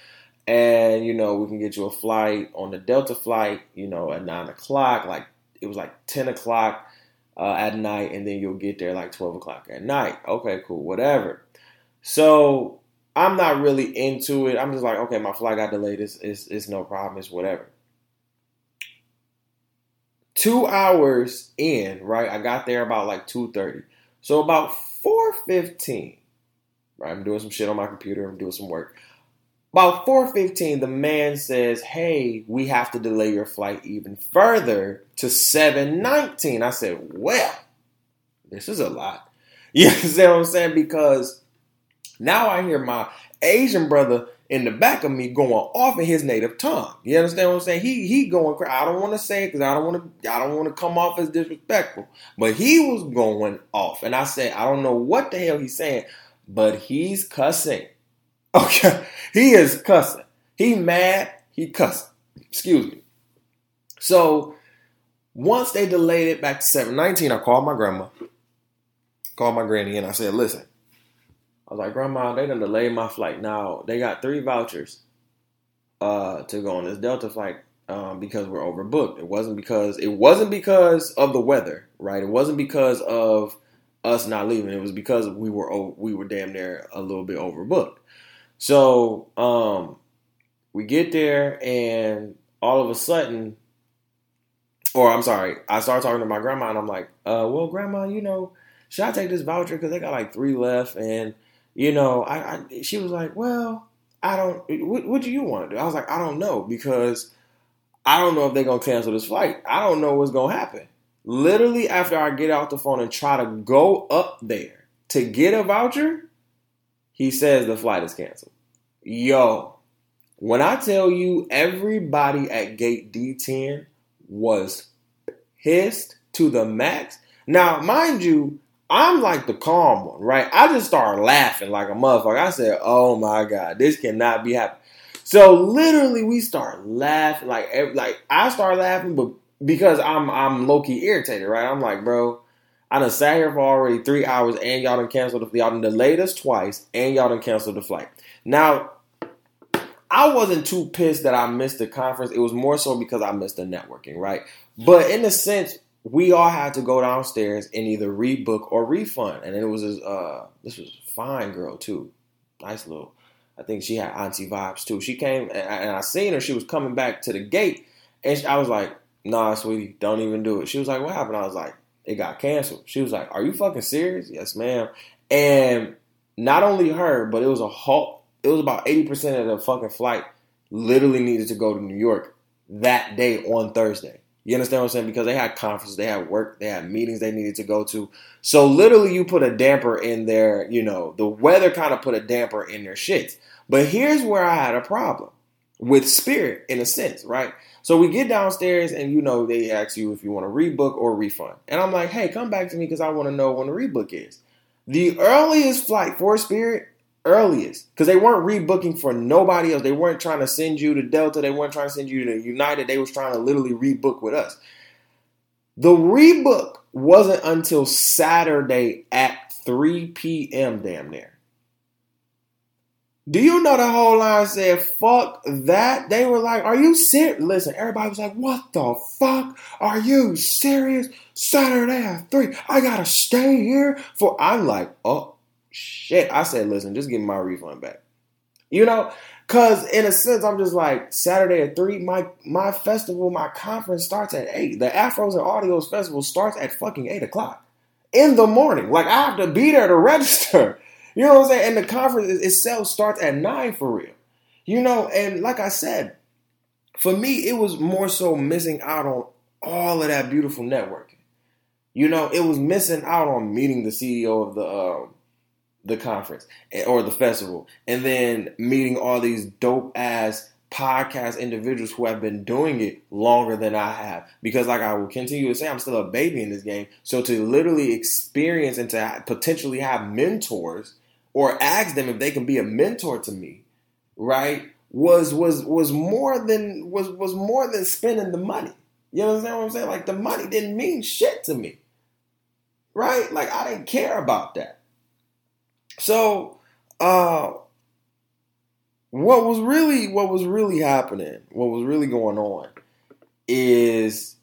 and you know we can get you a flight on the Delta flight, you know, at nine o'clock. Like it was like ten o'clock uh, at night, and then you'll get there like twelve o'clock at night. Okay, cool, whatever. So I'm not really into it. I'm just like, okay, my flight got delayed. It's it's, it's no problem. It's whatever two hours in, right? I got there about like 2.30. So about 4.15, right? I'm doing some shit on my computer. I'm doing some work. About 4.15, the man says, hey, we have to delay your flight even further to 7.19. I said, well, this is a lot. *laughs* You understand what I'm saying? Because now I hear my Asian brother in the back of me going off in his native tongue. You understand what I'm saying? He he going. I don't want to say it because I don't want to. I don't want to come off as disrespectful. But he was going off, and I said I don't know what the hell he's saying, but he's cussing. Okay, he is cussing. He mad. He cussing. Excuse me. So once they delayed it back to 719, I called my grandma, called my granny, and I said, listen, I was like, Grandma, they done delayed my flight. Now they got three vouchers uh, to go on this Delta flight um, because we're overbooked. It wasn't because it wasn't because of the weather, right? It wasn't because of us not leaving. It was because we were we were damn near a little bit overbooked. So um, we get there, and all of a sudden, or I'm sorry, I start talking to my grandma, and I'm like, uh, "Well, grandma, you know, should I take this voucher because they got like three left and." you know, I, I she was like, well, I don't. What, what do you want to do? I was like, I don't know because I don't know if they're gonna cancel this flight. I don't know what's gonna happen. Literally, after I get off the phone and try to go up there to get a voucher, he says the flight is canceled. Yo, when I tell you everybody at gate D10 was pissed to the max. Now, mind you, I'm like the calm one, right? I just started laughing like a motherfucker. I said, "Oh my god, this cannot be happening." So literally, we start laughing like like I start laughing, but because I'm I'm low key irritated, right? I'm like, bro, I done sat here for already three hours, and y'all done canceled the flight. y'all done delayed us twice, and y'all done canceled the flight. Now, I wasn't too pissed that I missed the conference. It was more so because I missed the networking, right? But in a sense, we all had to go downstairs and either rebook or refund. And it was uh this was fine girl too, nice little. I think she had auntie vibes too. She came and I, seen her. She was coming back to the gate, and I was like, "Nah, sweetie, don't even do it." She was like, "What happened?" I was like, "It got canceled." She was like, "Are you fucking serious?" Yes, ma'am. And not only her, but it was a whole. It was about eighty percent of the fucking flight literally needed to go to New York that day on Thursday. You understand what I'm saying? Because they had conferences, they had work, they had meetings they needed to go to. So literally, you put a damper in their, you know, the weather kind of put a damper in their shits. But here's where I had a problem with spirit, in a sense, right? So we get downstairs, and you know, they ask you if you want to rebook or refund, and I'm like, hey, come back to me because I want to know when the rebook is. The earliest flight for Spirit earliest because they weren't rebooking for nobody else. They weren't trying to send you to Delta. They weren't trying to send you to United. They was trying to literally rebook with us. The rebook wasn't until Saturday at 3 p.m. damn near. Do you know the whole line said, fuck that? They were like, are you serious? Listen, everybody was like, what the fuck? Are you serious? Saturday at 3. I gotta stay here for. I'm like, oh, shit. I said, listen, just give me my refund back. You know, cause in a sense, I'm just like Saturday at three. My my festival, my conference starts at eight. The Afros and Audios festival starts at fucking eight o'clock in the morning. Like I have to be there to register. You know what I'm saying? And the conference itself starts at nine for real. You know, and like I said, for me, it was more so missing out on all of that beautiful networking. You know, it was missing out on meeting the CEO of the uh, the conference eh, or the festival, and then meeting all these dope ass podcast individuals who have been doing it longer than I have. Because, like I will continue to say, I'm still a baby in this game. So to literally experience and to potentially have mentors or ask them if they can be a mentor to me, right? Was was was more than was was more than spending the money. You understand what I'm saying? Like the money didn't mean shit to me. Right? Like I didn't care about that. So uh what was really what was really happening, what was really going on is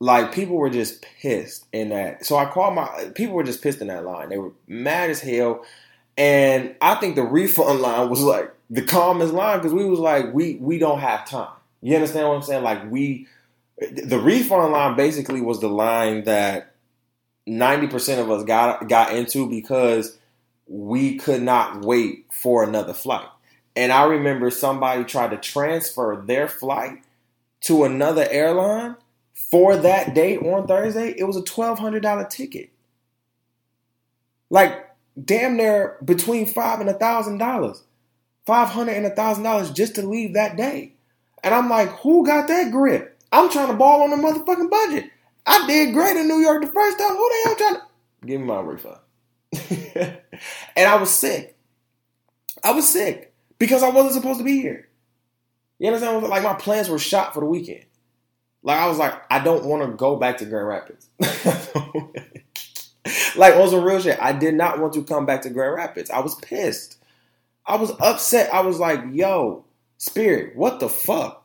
like people were just pissed in that. So I called my people were just pissed in that line. They were mad as hell. And I think the refund *laughs* line was like the calmest line because we was like, we we don't have time. You understand what I'm saying? Like we the refund line basically was the line that 90% of us got got into because we could not wait for another flight. And I remember somebody tried to transfer their flight to another airline for that date on Thursday. It was a $1,200 ticket. Like, damn near between five and a thousand dollars. Five hundred and a thousand dollars just to leave that day. And I'm like, who got that grip? I'm trying to ball on the motherfucking budget. I did great in New York the first time. Who the hell trying to give me my refund? *laughs* and I was sick. I was sick because I wasn't supposed to be here. You understand? Like my plans were shot for the weekend. Like I was like, I don't want to go back to Grand Rapids. *laughs* like on some real shit, I did not want to come back to Grand Rapids. I was pissed. I was upset. I was like, yo, Spirit, what the fuck?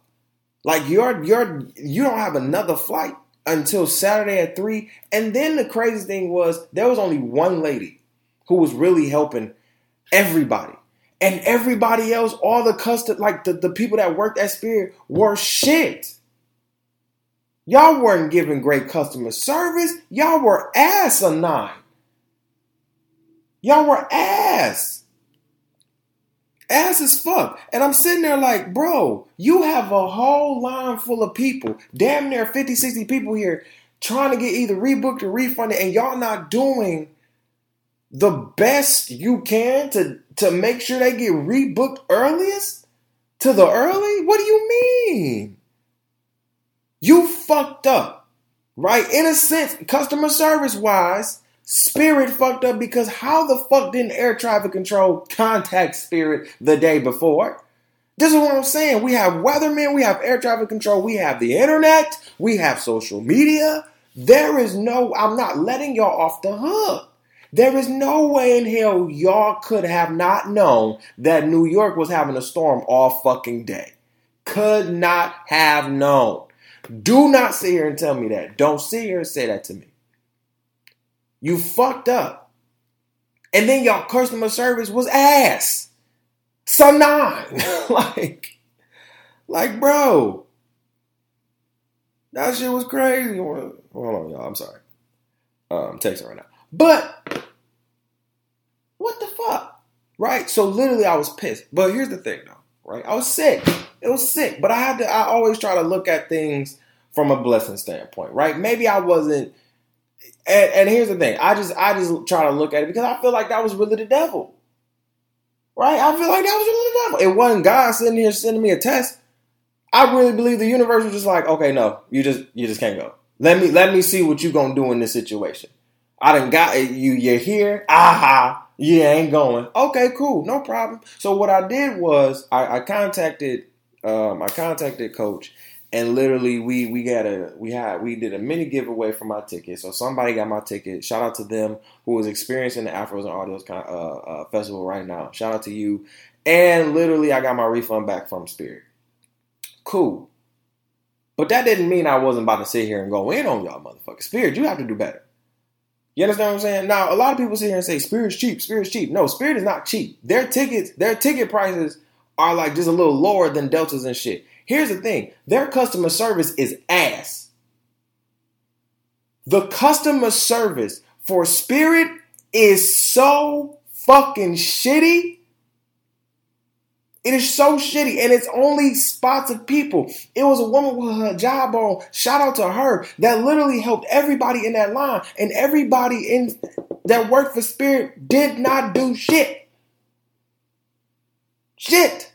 Like you're you're you don't have another flight until Saturday at three. And then the crazy thing was there was only one lady who was really helping everybody. And everybody else, all the custom, like the, the people that worked at Spirit were shit. Y'all weren't giving great customer service. Y'all were ass a nine. Y'all were ass. Ass as fuck. And I'm sitting there like, bro, you have a whole line full of people, damn near 50, 60 people here trying to get either rebooked or refunded, and y'all not doing the best you can to to make sure they get rebooked earliest to the early? What do you mean? You fucked up, right? In a sense, customer service wise, Spirit fucked up because how the fuck didn't air traffic control contact Spirit the day before? This is what I'm saying. We have weathermen, we have air traffic control, we have the internet, we have social media. There is no, I'm not letting y'all off the hook. There is no way in hell y'all could have not known that New York was having a storm all fucking day. Could not have known. Do not sit here and tell me that. Don't sit here and say that to me. You fucked up. And then y'all customer service was ass. So nine. *laughs* like, like, bro. That shit was crazy. Hold on, y'all. I'm sorry. Um, I'm texting right now. But what the fuck? Right? So literally I was pissed. But here's the thing though, right? I was sick. It was sick. But I had to I always try to look at things from a blessing standpoint, right? Maybe I wasn't and, and here's the thing. I just I just try to look at it because I feel like that was really the devil. Right? I feel like that was really the devil. It wasn't God sitting here sending me a test. I really believe the universe was just like, okay, no, you just you just can't go. Let me let me see what you gonna do in this situation. I didn't got you. You're here. Aha. You ain't going. Okay, cool. No problem. So what I did was I, I contacted um, I contacted coach and literally we we got a we had we did a mini giveaway for my ticket. So somebody got my ticket. Shout out to them who was experiencing the Afros and Audios uh, uh, festival right now. Shout out to you. And literally I got my refund back from Spirit. Cool. But that didn't mean I wasn't about to sit here and go in on y'all motherfuckers. Spirit, you have to do better. You understand what I'm saying? Now, a lot of people sit here and say Spirit's cheap, Spirit's cheap. No, Spirit is not cheap. Their tickets, their ticket prices are like just a little lower than Deltas and shit. Here's the thing their customer service is ass. The customer service for Spirit is so fucking shitty. It is so shitty, and it's only spots of people. It was a woman with her job on. Shout out to her that literally helped everybody in that line, and everybody in that worked for Spirit did not do shit. Shit.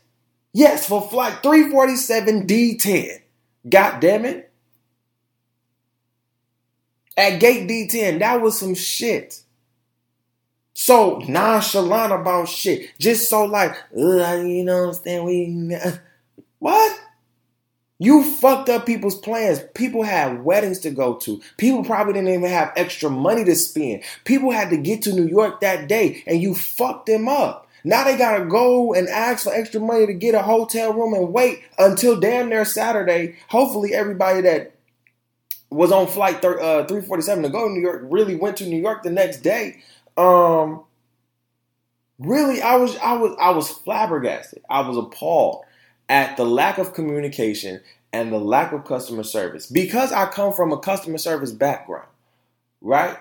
Yes, for flight 347 D10. God damn it. At gate D10, that was some shit so nonchalant about shit. Just so like, you know what I'm saying? We what? You fucked up people's plans. People had weddings to go to. People probably didn't even have extra money to spend. People had to get to New York that day and you fucked them up. Now they gotta go and ask for extra money to get a hotel room and wait until damn near Saturday. Hopefully, everybody that was on flight uh, 347 to go to New York really went to New York the next day um really I was I was I was flabbergasted. I was appalled at the lack of communication and the lack of customer service because I come from a customer service background, right?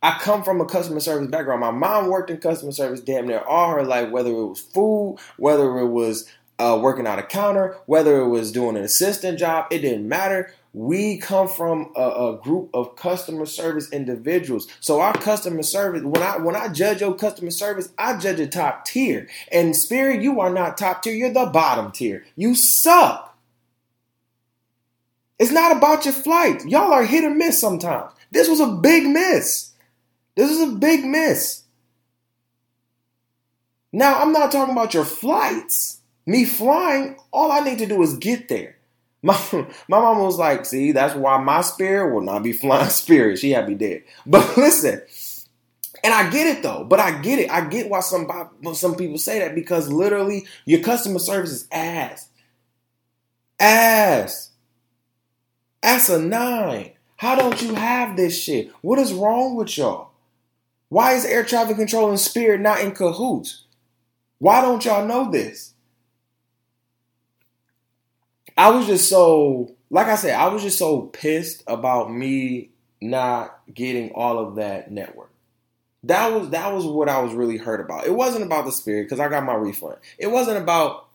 I come from a customer service background. My mom worked in customer service damn near all her life, whether it was food, whether it was uh, working out a counter, whether it was doing an assistant job, it didn't matter. We come from a, a, group of customer service individuals. So our customer service, when I when I judge your customer service, I judge it top tier. And spirit, you are not top tier, you're the bottom tier. You suck. It's not about your flight. Y'all are hit or miss sometimes. This was a big miss. This is a big miss. Now, I'm not talking about your flights. Me flying, all I need to do is get there. My, my mom was like, see, that's why my spirit will not be flying *laughs* spirit. She had me dead. But *laughs* listen, and I get it though, but I get it. I get why some some people say that because literally your customer service is ass. Ass. Ass a nine. How don't you have this shit? What is wrong with y'all? Why is air traffic control and spirit not in cahoots? Why don't y'all know this? I was just so, like I said, I was just so pissed about me not getting all of that network. That was that was what I was really hurt about. It wasn't about the spirit because I got my refund. It wasn't about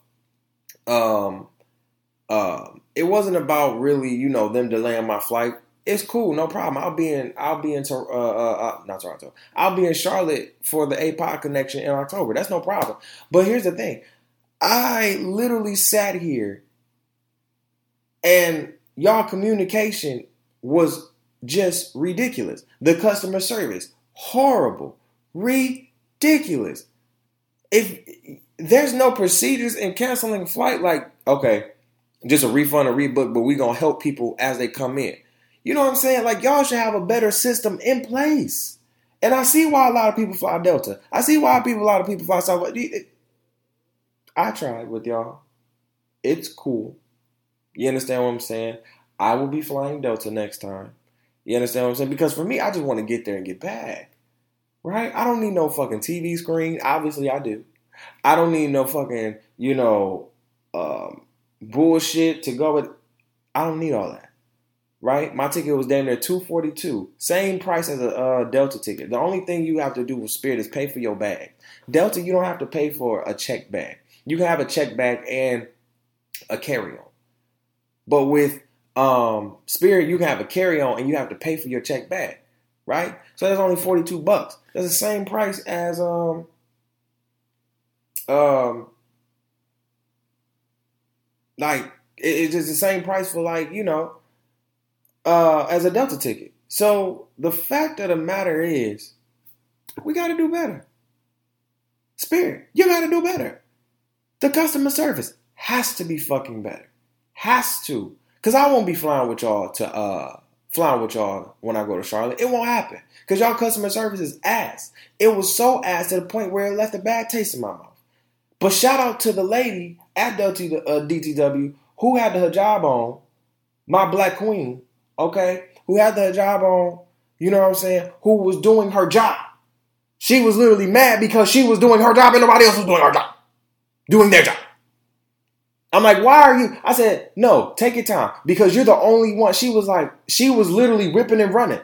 um uh it wasn't about really, you know, them delaying my flight. It's cool, no problem. I'll be in I'll be in uh, uh, uh not Toronto. I'll be in Charlotte for the APOC connection in October. That's no problem. But here's the thing. I literally sat here and y'all communication was just ridiculous. The customer service, horrible, ridiculous. If there's no procedures in canceling a flight, like, okay, just a refund or rebook, but we gonna help people as they come in. You know what I'm saying? Like y'all should have a better system in place. And I see why a lot of people fly Delta. I see why people a lot of people fly Southwest. I tried with y'all. It's cool. You understand what I'm saying? I will be flying Delta next time. You understand what I'm saying? Because for me, I just want to get there and get back. Right? I don't need no fucking TV screen. Obviously, I do. I don't need no fucking, you know, um, bullshit to go with. I don't need all that. Right? My ticket was damn near 242 Same price as a uh, Delta ticket. The only thing you have to do with Spirit is pay for your bag. Delta, you don't have to pay for a check bag. You can have a check bag and a carry on. But with um, Spirit, you can have a carry on and you have to pay for your check bag, right? So that's only 42 bucks. That's the same price as um um like it's just the same price for like, you know, uh as a Delta ticket. So the fact of the matter is we got to do better. Spirit, you got to do better. The customer service has to be fucking better. Has to. Cause I won't be flying with y'all to uh flying with y'all when I go to Charlotte. It won't happen. Cause y'all customer service is ass. It was so ass to the point where it left a bad taste in my mouth. But shout out to the lady at Delta, uh, DTW who had the hijab on, my black queen, okay, who had the hijab on, you know what I'm saying, who was doing her job. She was literally mad because she was doing her job and nobody else was doing her job, doing their job. I'm like, why are you? I said, no, take your time because you're the only one. She was like, she was literally ripping and running,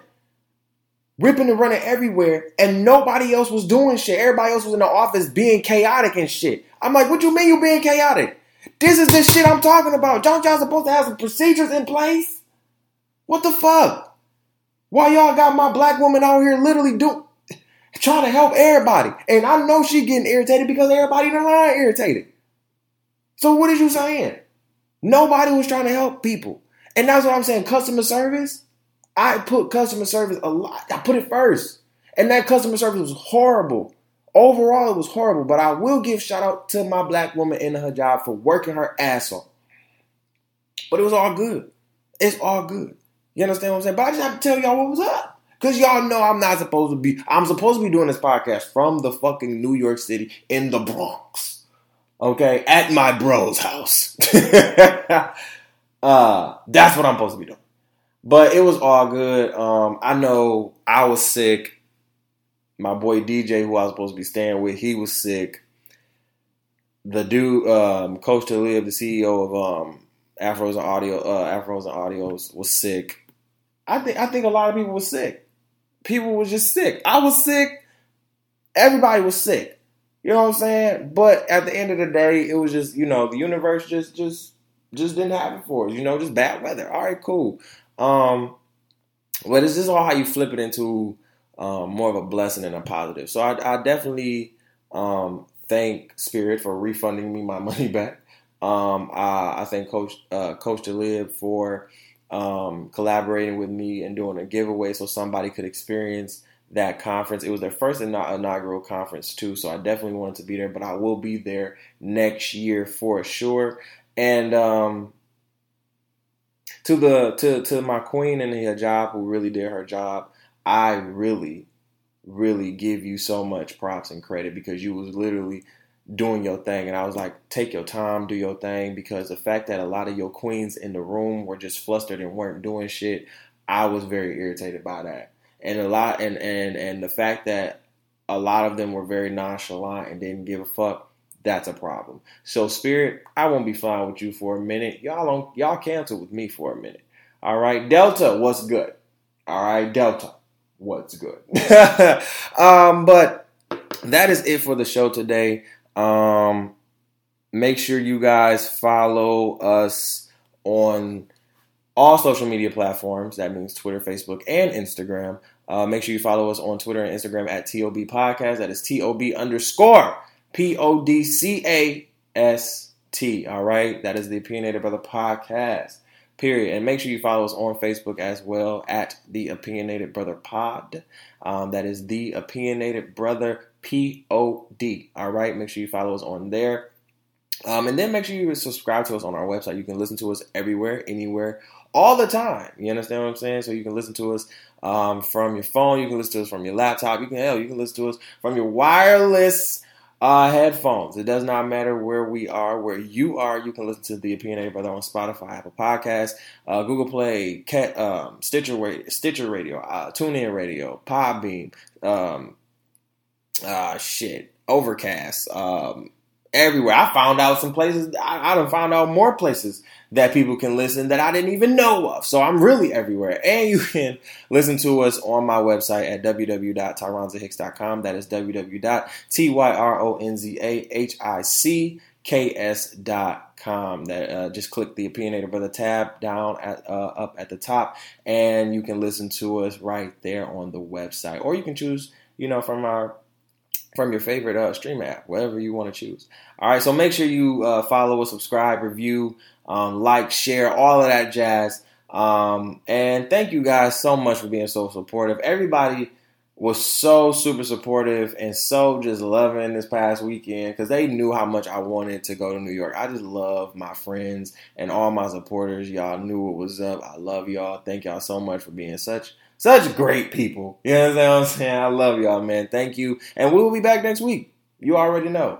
ripping and running everywhere, and nobody else was doing shit. Everybody else was in the office being chaotic and shit. I'm like, what you mean you being chaotic? This is the shit I'm talking about. Don't y'all supposed to have some procedures in place? What the fuck? Why y'all got my black woman out here literally do trying to help everybody? And I know she getting irritated because everybody in the line irritated. So what is you saying? Nobody was trying to help people. And that's what I'm saying. Customer service, I put customer service a lot. I put it first. And that customer service was horrible. Overall, it was horrible. But I will give shout out to my black woman in her job for working her ass off. But it was all good. It's all good. You understand what I'm saying? But I just have to tell y'all what was up. Cause y'all know I'm not supposed to be. I'm supposed to be doing this podcast from the fucking New York City in the Bronx. Okay, at my bro's house. *laughs* uh, that's what I'm supposed to be doing. But it was all good. Um, I know I was sick. My boy DJ, who I was supposed to be staying with, he was sick. The dude, um, Coach to Live, the CEO of um, Afros and Audio, uh, Afros and Audios, was sick. I think I think a lot of people were sick. People was just sick. I was sick. Everybody was sick. You know what I'm saying? But at the end of the day, it was just you know the universe just just just didn't have it for us. You know, just bad weather. All right, cool. Um, but it's just all how you flip it into um, more of a blessing and a positive. So I, I definitely um, thank Spirit for refunding me my *laughs* money back. Um, I, I, thank Coach uh, Coach Live for um, collaborating with me and doing a giveaway so somebody could experience that conference. It was their first inaugural conference too, so I definitely wanted to be there. But I will be there next year for sure. And um, to the to to my queen and her job who really did her job, I really, really give you so much props and credit because you was literally doing your thing. And I was like, take your time, do your thing, because the fact that a lot of your queens in the room were just flustered and weren't doing shit, I was very irritated by that. And a lot and and and the fact that a lot of them were very nonchalant and didn't give a fuck, that's a problem. So Spirit, I won't be flying with you for a minute. Y'all don't y'all cancel with me for a minute. All right, Delta, what's good? All right, Delta, what's good? *laughs* um, but that is it for the show today. Um, make sure you guys follow us on all social media platforms. That means Twitter, Facebook, and Instagram. Uh, make sure you follow us on Twitter and Instagram at TOB Podcast. That is TOB underscore P O D C A S T. All right. That is the Opinionated Brother Podcast. Period. And make sure you follow us on Facebook as well at the Opinionated Brother Pod. Um, that is the Opinionated Brother P O D. All right, make sure you follow us on there. Um, and then make sure you subscribe to us on our website. You can listen to us everywhere, anywhere, all the time. You understand what I'm saying? So you can listen to us um, from your phone. You can listen to us from your laptop. You can hell, you can listen to us from your wireless uh, headphones. It does not matter where we are, where you are. You can listen to the Opinionated Brother on Spotify, Apple Podcasts, uh, Google Play, Cat, um, Stitcher, Stitcher Radio, uh, TuneIn Radio, Podbean, um, uh, shit, Overcast, um, everywhere. I found out some places. I, I done found out more places that people can listen that I didn't even know of. So I'm really everywhere. And you can *laughs* listen to us on my website at www.tyronzahicks.com. That is www.tyronzahicks.com. That uh, just click the Opinionated Brother tab down at uh, up at the top, and you can listen to us right there on the website. Or you can choose, you know, from our from your favorite uh, stream app, whatever you want to choose. All right, so make sure you uh, follow us, subscribe, review, um, like, share, all of that jazz. Um, and thank you guys so much for being so supportive. Everybody was so super supportive and so just loving this past weekend because they knew how much I wanted to go to New York. I just love my friends and all my supporters. Y'all knew what was up. I love y'all. Thank y'all so much for being such such great people. You know what I'm saying? I love y'all, man. Thank you. And we will be back next week. You already know.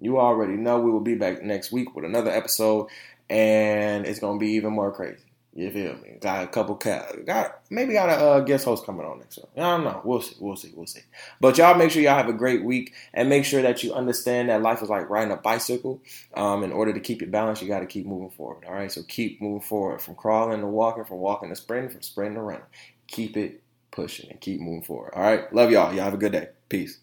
You already know we will be back next week with another episode, and it's gonna be even more crazy. You feel me? Got a couple cat, got maybe got a uh, guest host coming on next week. I don't know. We'll see. We'll see. We'll see. But y'all make sure y'all have a great week and make sure that you understand that life is like riding a bicycle. Um, in order to keep it balanced, you got to keep moving forward. All right. So keep moving forward from crawling to walking, from walking to sprinting, from sprinting to running keep it pushing and keep moving forward. All right. Love y'all. Y'all have a good day. Peace.